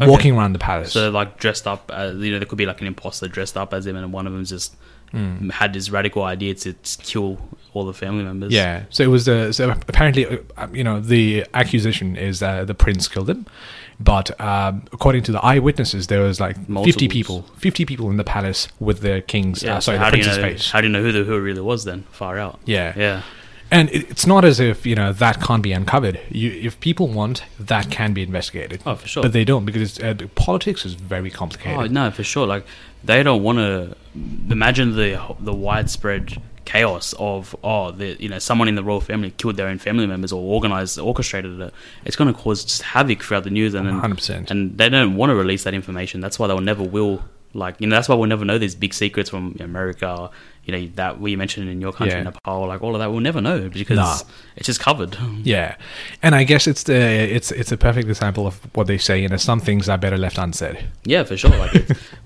Okay. walking around the palace. So like dressed up, as, you know, there could be like an imposter dressed up as him, and one of them just Hmm. had this radical idea to kill all the family members. yeah. So it was the. So apparently, uh, you know, the accusation is that the prince killed him. But um, according to the eyewitnesses, there was like fifty people, fifty people in the palace with the king's, Yeah. uh, so sorry, the how do you prince's know? face. How do you know who the who it really was then? Far out. Yeah. Yeah. And it- it's not as if you know that can't be uncovered. You, if people want, that can be investigated. Oh, for sure. But they don't because uh, politics is very complicated. Oh no, for sure. Like they don't want to imagine the the widespread chaos of oh, the you know someone in the royal family killed their own family members or organized orchestrated it. It's going to cause just havoc throughout the news, and then- 100%. And they don't want to release that information. That's why they'll never will. Like you know, that's why we'll never know these big secrets from America. You know that we mentioned in your country, Yeah. Nepal, like all of that. We'll never know because Nah. it's just covered. Yeah, and I guess it's the it's it's a perfect example of what they say. You know, some things are better left unsaid. Yeah, for sure. Like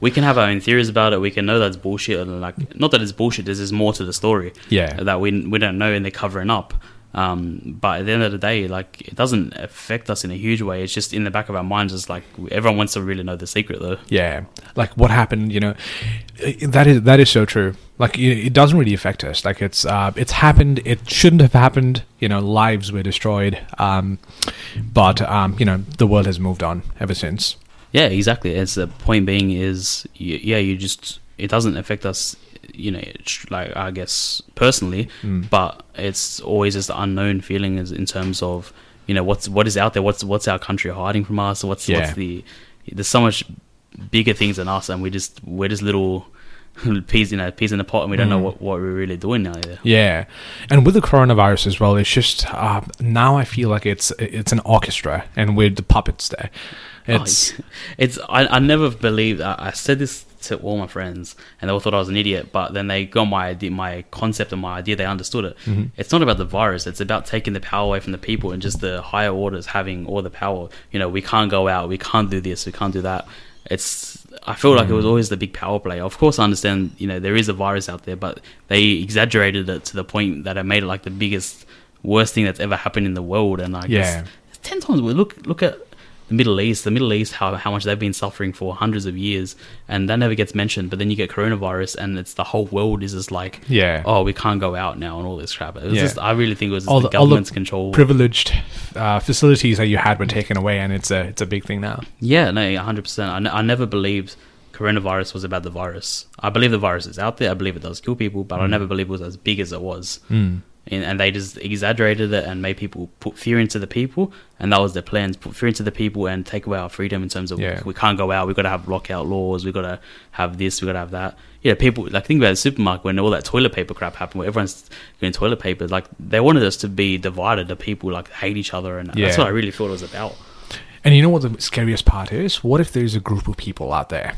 we can have our own theories about it. We can know that's bullshit, and like not that it's bullshit. There's just more to the story. Yeah. that we we don't know, and they're covering up. Um, but at the end of the day, like it doesn't affect us in a huge way. It's just in the back of our minds. It's like everyone wants to really know the secret, though. Yeah, like what happened, you know, that is that is so true. Like it, doesn't really affect us. Like it's uh, it's happened. It shouldn't have happened. You know, lives were destroyed. Um, but um, you know, the world has moved on ever since. Yeah, exactly. As the point being is, yeah, you just it doesn't affect us. You know, like I guess personally, Mm. but it's always just the unknown feeling is in terms of you know what's what is out there. What's what's our country hiding from us? What's Yeah. what's the there's so much bigger things than us, and we just we're just little peas you know peas in the pot, and we don't know Mm. what what we're really doing now. There. Yeah, and with the coronavirus as well, it's just uh, now I feel like it's it's an orchestra, and we're the puppets there. It's Oh, it's I, I never believed I, I said this to all my friends and they all thought I was an idiot but then they got my idea my concept and my idea they understood it Mhm. it's not about the virus it's about taking the power away from the people and just the higher orders having all the power you know we can't go out we can't do this we can't do that it's I feel like it was always the big power play of course I understand you know there is a virus out there but they exaggerated it to the point that it made it like the biggest worst thing that's ever happened in the world and like Yeah. it's ten times worse. look look at the Middle East, the Middle East, how, how much they've been suffering for hundreds of years, and that never gets mentioned. But then you get coronavirus, and it's the whole world is just like, yeah, oh, we can't go out now, and all this crap. It was Yeah. just, I really think it was All the the- all the government's control. privileged uh, facilities that you had were taken away, and it's a it's a big thing now. yeah, no, hundred percent. I, I never believed coronavirus was about the virus. I believe the virus is out there. I believe it does kill people, but I never believed it was as big as it was. Mm. And, and they just exaggerated it and made people put fear into the people, and that was their plans: put fear into the people and take away our freedom in terms of Yeah. we can't go out, we got to have lockout laws, we got to have this, we got to have that. Yeah, people like think about the supermarket when all that toilet paper crap happened, where everyone's getting toilet paper. Like they wanted us to be divided, the people like hate each other, and Yeah. that's what I really thought it was about. And you know what the scariest part is? What if there's a group of people out there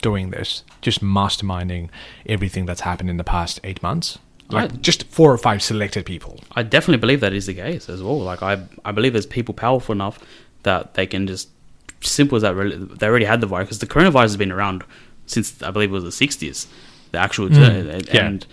doing this, just masterminding everything that's happened in the past eight months? Like I- just four or five selected people. I definitely believe that is the case as well. Like I, I believe there's people powerful enough that they can just simple as that. Really, they already had the virus because the coronavirus has been around since I believe it was the 60s. The actual Mm, and, yeah. and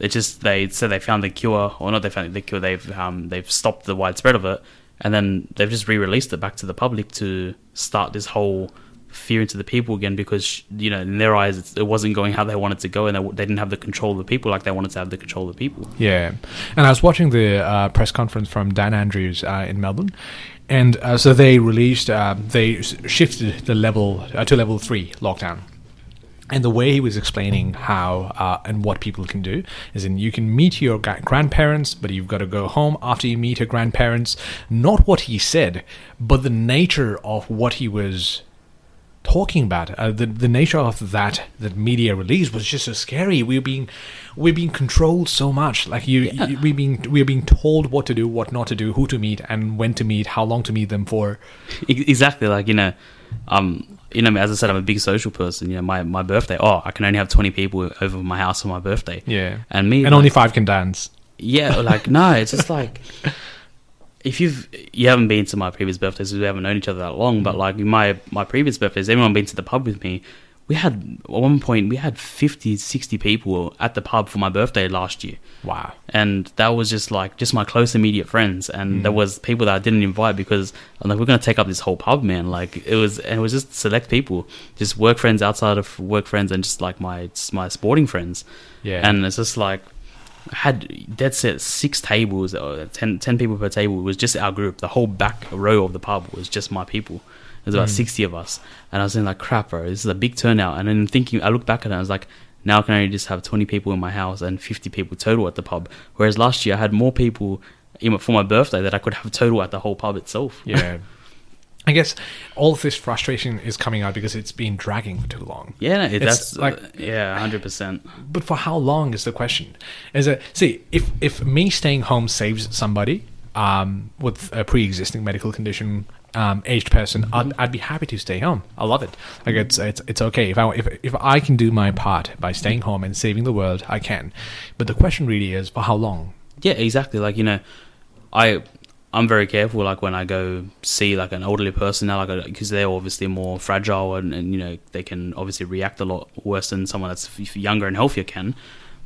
it just they said they found the cure or not they found the cure. They've um they've stopped the widespread of it and then they've just re-released it back to the public to start this whole fear into the people again because you know in their eyes it wasn't going how they wanted to go and they, they didn't have the control of the people like they wanted to have the control of the people. Yeah, and I was watching the uh, press conference from Dan Andrews uh, in Melbourne, and uh, so they released, uh, they shifted the level uh, to level three lockdown. And the way he was explaining how uh, and what people can do is in you can meet your grandparents, but you've got to go home after you meet your grandparents. Not what he said, but the nature of what he was talking about. Uh, the the nature of that that media release was just so scary. We're being we're being controlled so much. Like you, Yeah. you we're being we're being told what to do, what not to do, who to meet, and when to meet, how long to meet them for. Exactly like you know um you know as i said i'm a big social person you know my my birthday oh i can only have 20 people over my house for my birthday Yeah, and me and only five can dance. yeah like no it's just like if you've you haven't been to my previous birthdays we haven't known each other that long but like my my previous birthdays everyone been to the pub with me. We had at one point we had 50 60 people at the pub for my birthday last year. Wow. and that was just like just my close immediate friends. And Mm. there was people that I didn't invite because I'm like we're gonna take up this whole pub man. Like it was and it was just select people just work friends outside of work friends and just like my my sporting friends. Yeah, and it's just like had dead set six tables or 10, 10 people per table it was just our group. The whole back row of the pub was just my people. There's about Mm. 60 of us. And I was in like crap bro this is a big turnout. And then thinking I look back at it and I was like now I can only just have 20 people in my house and 50 people total at the pub. Whereas last year I had more people even for my birthday that I could have total at the whole pub itself. Yeah. I guess all of this frustration is coming out because it's been dragging for too long. yeah no, It's that's like- like yeah 100% But for how long is the question? Is it see if if me staying home saves somebody um, with a pre-existing medical condition, um, aged person, I'd, I'd be happy to stay home. I love it. Like it's it's it's okay if I if if I can do my part by staying home and saving the world, I can. But the question really is for how long? Yeah, exactly. Like you know, I I'm very careful. Like when I go see like an elderly person now, like because they're obviously more fragile and, and you know they can obviously react a lot worse than someone that's younger and healthier can.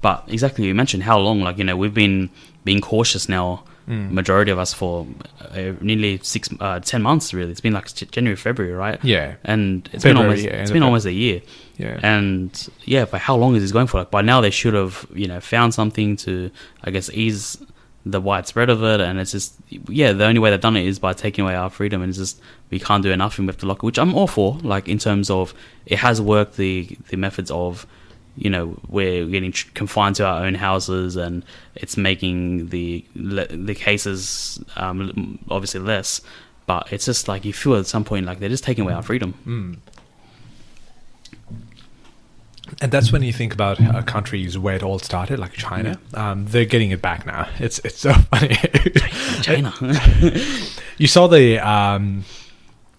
But exactly, you mentioned how long. Like you know, we've been being cautious now majority of us for uh, nearly six, uh, ten months. Really, it's been like January, February, right? Yeah. and it's February, been almost yeah, it's been almost a year. Yeah. And yeah, but how long is this going for? Like by now, they should have you know found something to I guess ease the widespread of it. And it's just yeah, the only way they've done it is by taking away our freedom. And it's just we can't do enough and we have to lock it, which I'm all for. Like in terms of it has worked the the methods of you know we're getting confined to our own houses and it's making the the cases um, obviously less. But it's just like you feel at some point like they're just taking away our freedom. Mm. And that's when you think about uh, countries where it all started, like China. Um, they're getting it back now. It's it's so funny. China. you saw the um,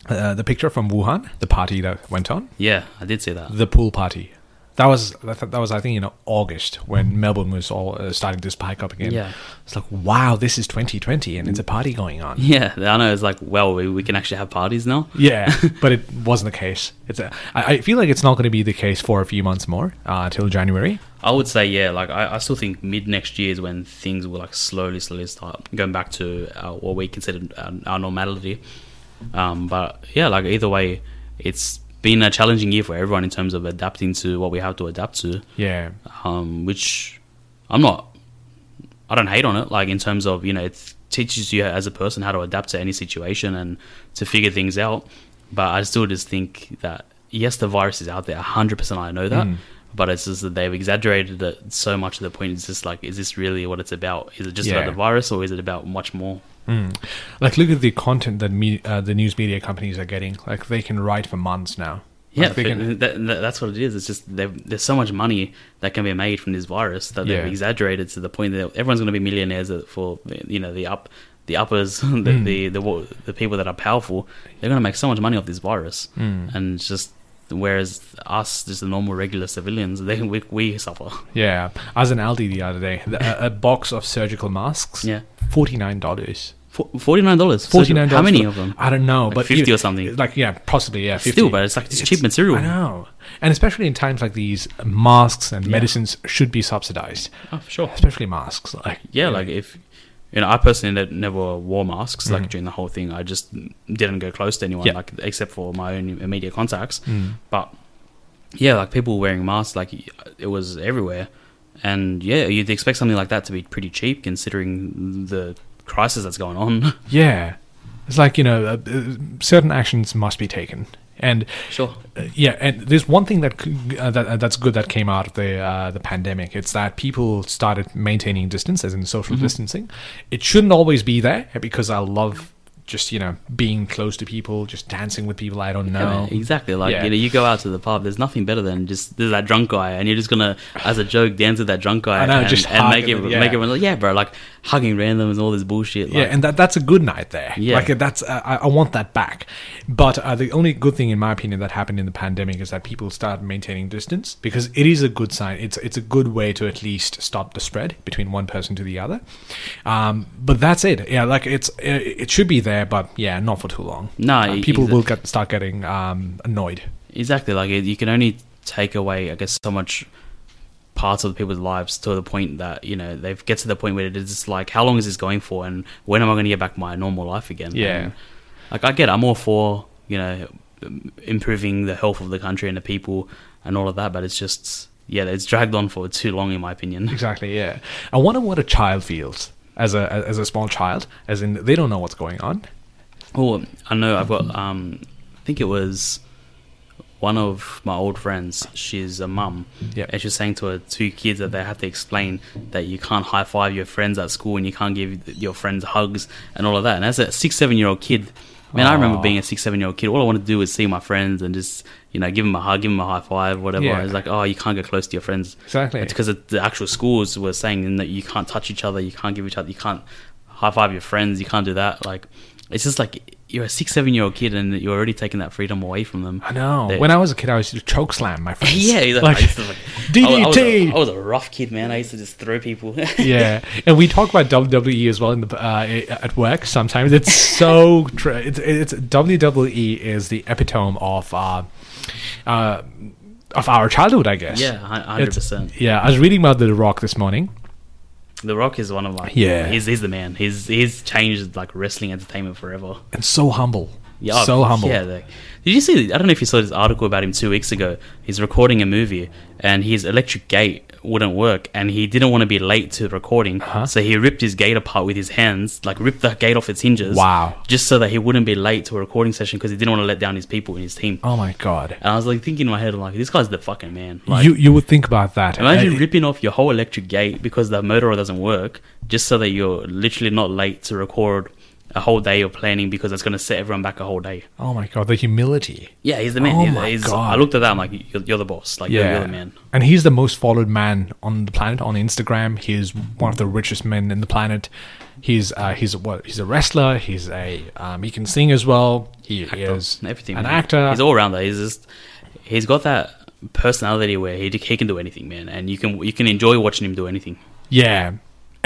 uh, the picture from Wuhan, the party that went on, yeah, I did see that. the pool party. That was that that was I think in August when Melbourne was all uh, starting to spike up again. Yeah. it's like wow, this is 2020 and it's a party going on. Yeah, I know. It's like, well, we, we can actually have parties now. Yeah, but it wasn't the case. It's a, I, I feel like it's not going to be the case for a few months more uh, till January. I would say, yeah, like I, I still think mid next year is when things will like slowly, slowly start going back to our, what we consider our, our normality. Um, but yeah, like either way, it's been a challenging year for everyone in terms of adapting to what we have to adapt to. Yeah, um, which I'm not. I don't hate on it. Like in terms of you know, it teaches you as a person how to adapt to any situation and to figure things out. But I still just think that yes, the virus is out there. hundred percent, I know that. Mm. But it's just that they've exaggerated it so much to the point. It's just like, is this really what it's about? Is it just Yeah. about the virus, or is it about much more? Mm. like look at the content that me, uh, the news media companies are getting. Like they can write for months now. Yeah, Like, they can, that, that, that's what it is. It's just there's so much money that can be made from this virus that Yeah. they've exaggerated to the point that everyone's going to be millionaires for you know the up the uppers, the, Mm. the, the the people that are powerful. They're going to make so much money off this virus, Mm. and it's just whereas us, just the normal regular civilians, they we, we suffer. yeah, I was in Aldi the other day. A, a box of surgical masks. Yeah, forty nine dollars. forty nine dollars. Forty nine. How many of them? I don't know, Like but 50 you- or something. Like yeah, possibly yeah. 50. Still, but it's like it's, cheap material. I know, and especially in times like these, masks and Yeah. medicines should be subsidized, Oh, for sure. especially masks. Like Yeah, like if you know, I personally never wore masks like Mhm. during the whole thing. I just didn't go close to anyone, Yeah. like except for my own immediate contacts. Mm. But yeah, like people wearing masks, like it was everywhere. And yeah, you'd expect something like that to be pretty cheap considering the crisis that's going on. Yeah, it's like you know, uh, uh, certain actions must be taken, and sure. uh, yeah, and there's one thing that uh, that uh, that's good that came out of the uh, the pandemic. It's that people started maintaining distance, as in social Mhm. distancing. It shouldn't always be there because I love just you know being close to people, just dancing with people I don't know. man, exactly. Like Yeah. you know, you go out to the pub. There's nothing better than just there's that drunk guy, and you're just gonna, as a joke, dance with that drunk guy. Know, and, and make it, yeah. make everyone like, yeah, bro, like hugging randoms and all this bullshit. yeah, and that that's a good night there. Yeah. like that's uh, I, I want that back. But uh, the only good thing, in my opinion, that happened in the pandemic is that people started maintaining distance because it is a good sign. It's it's a good way to at least stop the spread between one person to the other. Um, but that's it. Yeah, like it's it, it should be there, but yeah, not for too long. No, Uh, people will get start getting um, annoyed. Exactly. Like you can only take away, I guess, so much parts of people's lives to the point that you know they've get to the point where it is just like, how long is this going for, and when am I going to get back my normal life again? Yeah. And, like I get, it, I'm all for you know improving the health of the country and the people and all of that, but it's just yeah, it's dragged on for too long, in my opinion. Exactly. Yeah. I wonder what a child feels as a as a small child, as in they don't know what's going on. Oh, I know. I've got. Um, I think it was one of my old friends. She's a mum, Yep. and she's saying to her two kids that they have to explain that you can't high five your friends at school and you can't give your friends hugs and all of that. And as a six, seven year old kid, man, I remember being a six, seven year old kid. All I wanted to do was see my friends and just you know give them a hug, give them a high five, whatever. Yeah. It's like, oh, you can't get close to your friends. Exactly. It's because the actual schools were saying that you can't touch each other, you can't give each other, you can't high five your friends, you can't do that. Like, it's just like you're a six, seven year old kid and you're already taking that freedom away from them. I know. When I was a kid, I used to choke slam my friends. yeah, like, like like, I, I was a, DDT. I was a rough kid, man. I used to just throw people. yeah, and we talk about WWE as well in the uh, at work. Sometimes it's so tr- it's, it's WWE is the epitome of uh, uh, of our childhood, I guess. yeah, hundred percent. Yeah, I was reading about The Rock this morning, The Rock is one of my Yeah. He's he's the man. He's he's changed like wrestling entertainment forever. and so humble. Yeah, oh, so humble. Yeah. Like, did you see? I don't know if you saw this article about him two weeks ago. He's recording a movie, and his electric gate wouldn't work, and he didn't want to be late to the recording, Uh-huh. so he ripped his gate apart with his hands, like ripped the gate off its hinges. Wow. Just so that he wouldn't be late to a recording session because he didn't want to let down his people in his team. Oh my god. And I was like thinking in my head, I'm like, this guy's the fucking man. Like, you you would think about that. Imagine Uh, ripping off your whole electric gate because the motor doesn't work, just so that you're literally not late to record a whole day of planning because it's going to set everyone back a whole day. oh my god, the humility. Yeah, he's the man. Oh He's- my he's- God. I looked at that. I'm like, you're, you're the boss. Like, you're, you're the man. And he's the most followed man on the planet on Instagram. He's one of the richest men in the planet. He's uh, he's what he's a wrestler. He's a um, he can sing as well. He is Everything. an man. actor. He's all rounder. He's just he's got that personality where he he can do anything, man, and you can you can enjoy watching him do anything. Yeah.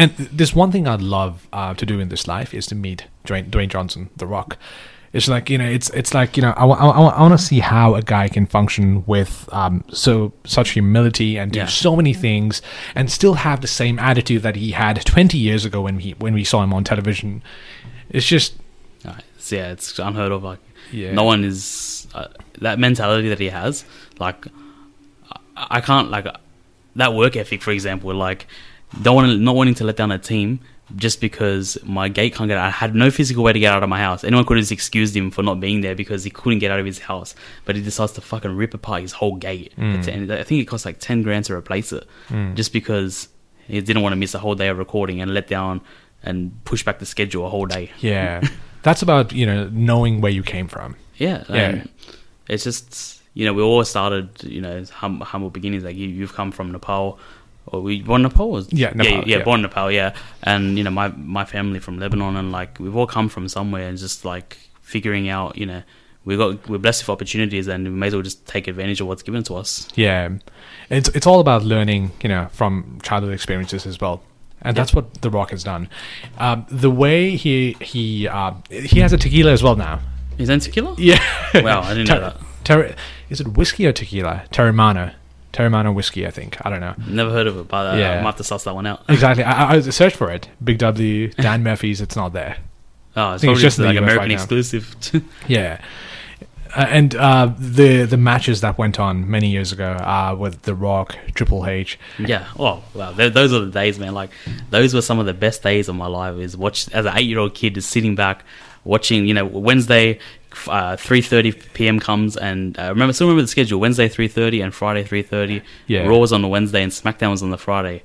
And th- there's one thing I'd love uh, to do in this life is to meet Dwayne, Dwayne Johnson, The Rock. It's like you know, it's it's like you know, I, I want to see how a guy can function with um, so such humility and do Yeah. so many things and still have the same attitude that he had 20 years ago when he when we saw him on television. It's just yeah, it's unheard of. Like, Yeah. no one is uh, that mentality that he has. Like, I, I can't like that work ethic, for example. Like, don't want not wanting to let down a team just because my gate can't get out. I had no physical way to get out of my house. Anyone could have just excused him for not being there because he couldn't get out of his house. But he decides to fucking rip apart his whole gate. Mm. It's- And I think it cost like ten grand to replace it, mm. just because he didn't want to miss a whole day of recording and let down and push back the schedule a whole day. yeah. That's about you know knowing where you came from. Yeah, Yeah. it's just you know we all started you know hum- humble beginnings. Like you, you've come from Nepal, or we born in Nepal? Was, Yeah, Nepal, yeah, yeah, yeah. born in Nepal. Yeah, and you know my my family from Lebanon, and like we've all come from somewhere, and just like figuring out you know we got we're blessed with opportunities, and we may as well just take advantage of what's given to us. Yeah, it's it's all about learning, you know, from childhood experiences as well, and that's what The Rock has done. Um, the way he he uh, he has a tequila as well now. Is that tequila? Yeah. Wow, I didn't know that. Ter- is it whiskey or tequila? Teremana. Teremana whiskey, I think. I don't know. Never heard of it, but uh, Yeah. I might have to suss that one out. Exactly. I, I searched for it. Big W, Dan Murphy's. It's not there. Oh, it's think it's just like American right exclusive. Yeah. Uh, and uh, the the matches that went on many years ago uh, with The Rock, Triple H, Yeah. Oh, wow. Th- those are the days, man. Like, those were some of the best days of my life. Is watch as an eight-year-old kid, just sitting back, watching. You know, Wednesday, uh, three thirty p.m. comes, and uh, remember, still remember the schedule. Wednesday, three thirty, and Friday, three thirty. Yeah. Raw was on the Wednesday, and SmackDown was on the Friday.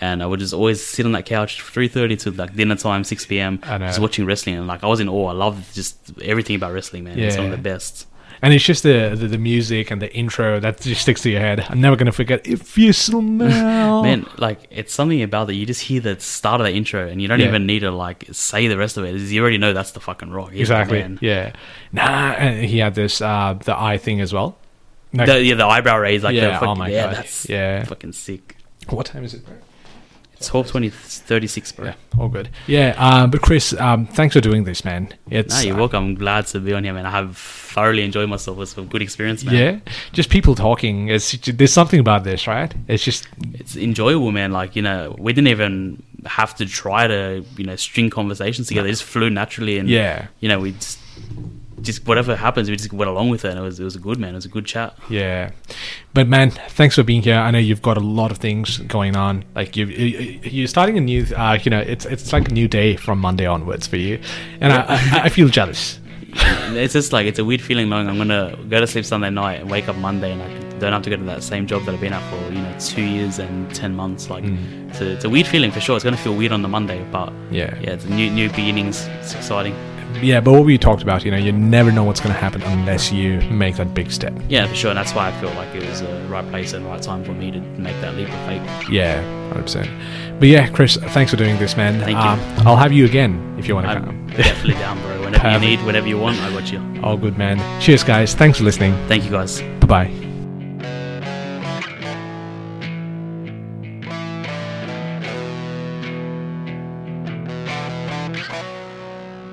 And I would just always sit on that couch, three thirty to like dinner time, six p.m. I know. Just watching wrestling, and like I was in awe. I loved just everything about wrestling, man. It's one of the best. And it's just the, the the music and the intro that just sticks to your head. I'm never gonna forget. If you smell, Man, like it's something about that. You just hear the start of the intro, and you don't Yeah. even need to like say the rest of it. You already know that's the fucking rock. The exactly. man. Yeah, nah. And he had this uh, the eye thing as well. Like, The, yeah, the eyebrow raise, like Yeah, the fucking, oh my yeah, God, that's yeah. fucking sick. what time is it? bro? It's 12, 20, 36, bro. Yeah, all good. Yeah, uh, but Chris, um, thanks for doing this, man. It's Nah, you're uh, welcome. I'm glad to be on here, man. I have thoroughly enjoyed myself. It was a good experience, man. Yeah, just people talking. It's there's something about this, right? It's just It's enjoyable, man. Like, you know, we didn't even have to try to, you know, string conversations together. It just flew naturally. And, yeah, you know, we just, just whatever happens, we just went along with it. And it was, it was a good, man. It was a good chat. yeah. But man, thanks for being here. I know you've got a lot of things going on. Like you, you you're starting a new. Uh, you know, it's it's like a new day from Monday onwards for you, and I, I, I feel jealous. it's just like it's a weird feeling knowing I'm gonna go to sleep Sunday night and wake up Monday and I don't have to go to that same job that I've been at for you know two years and ten months. Like Mm. it's, a, it's a weird feeling for sure. It's gonna feel weird on the Monday, but Yeah. yeah, it's a new new beginnings. It's exciting. Yeah, but what we talked about, you know, you never know what's going to happen unless you make that big step. Yeah, for sure. And that's why I feel like it was the right place and right time for me to make that leap of faith. Yeah, hundred percent. But yeah, Chris, thanks for doing this, man. Thank you. Um, I'll have you again if you want to I'm come. definitely down, bro. Whenever you need, whatever you want, I got you. All good, man. Cheers, guys. Thanks for listening. Thank you, guys. Bye bye.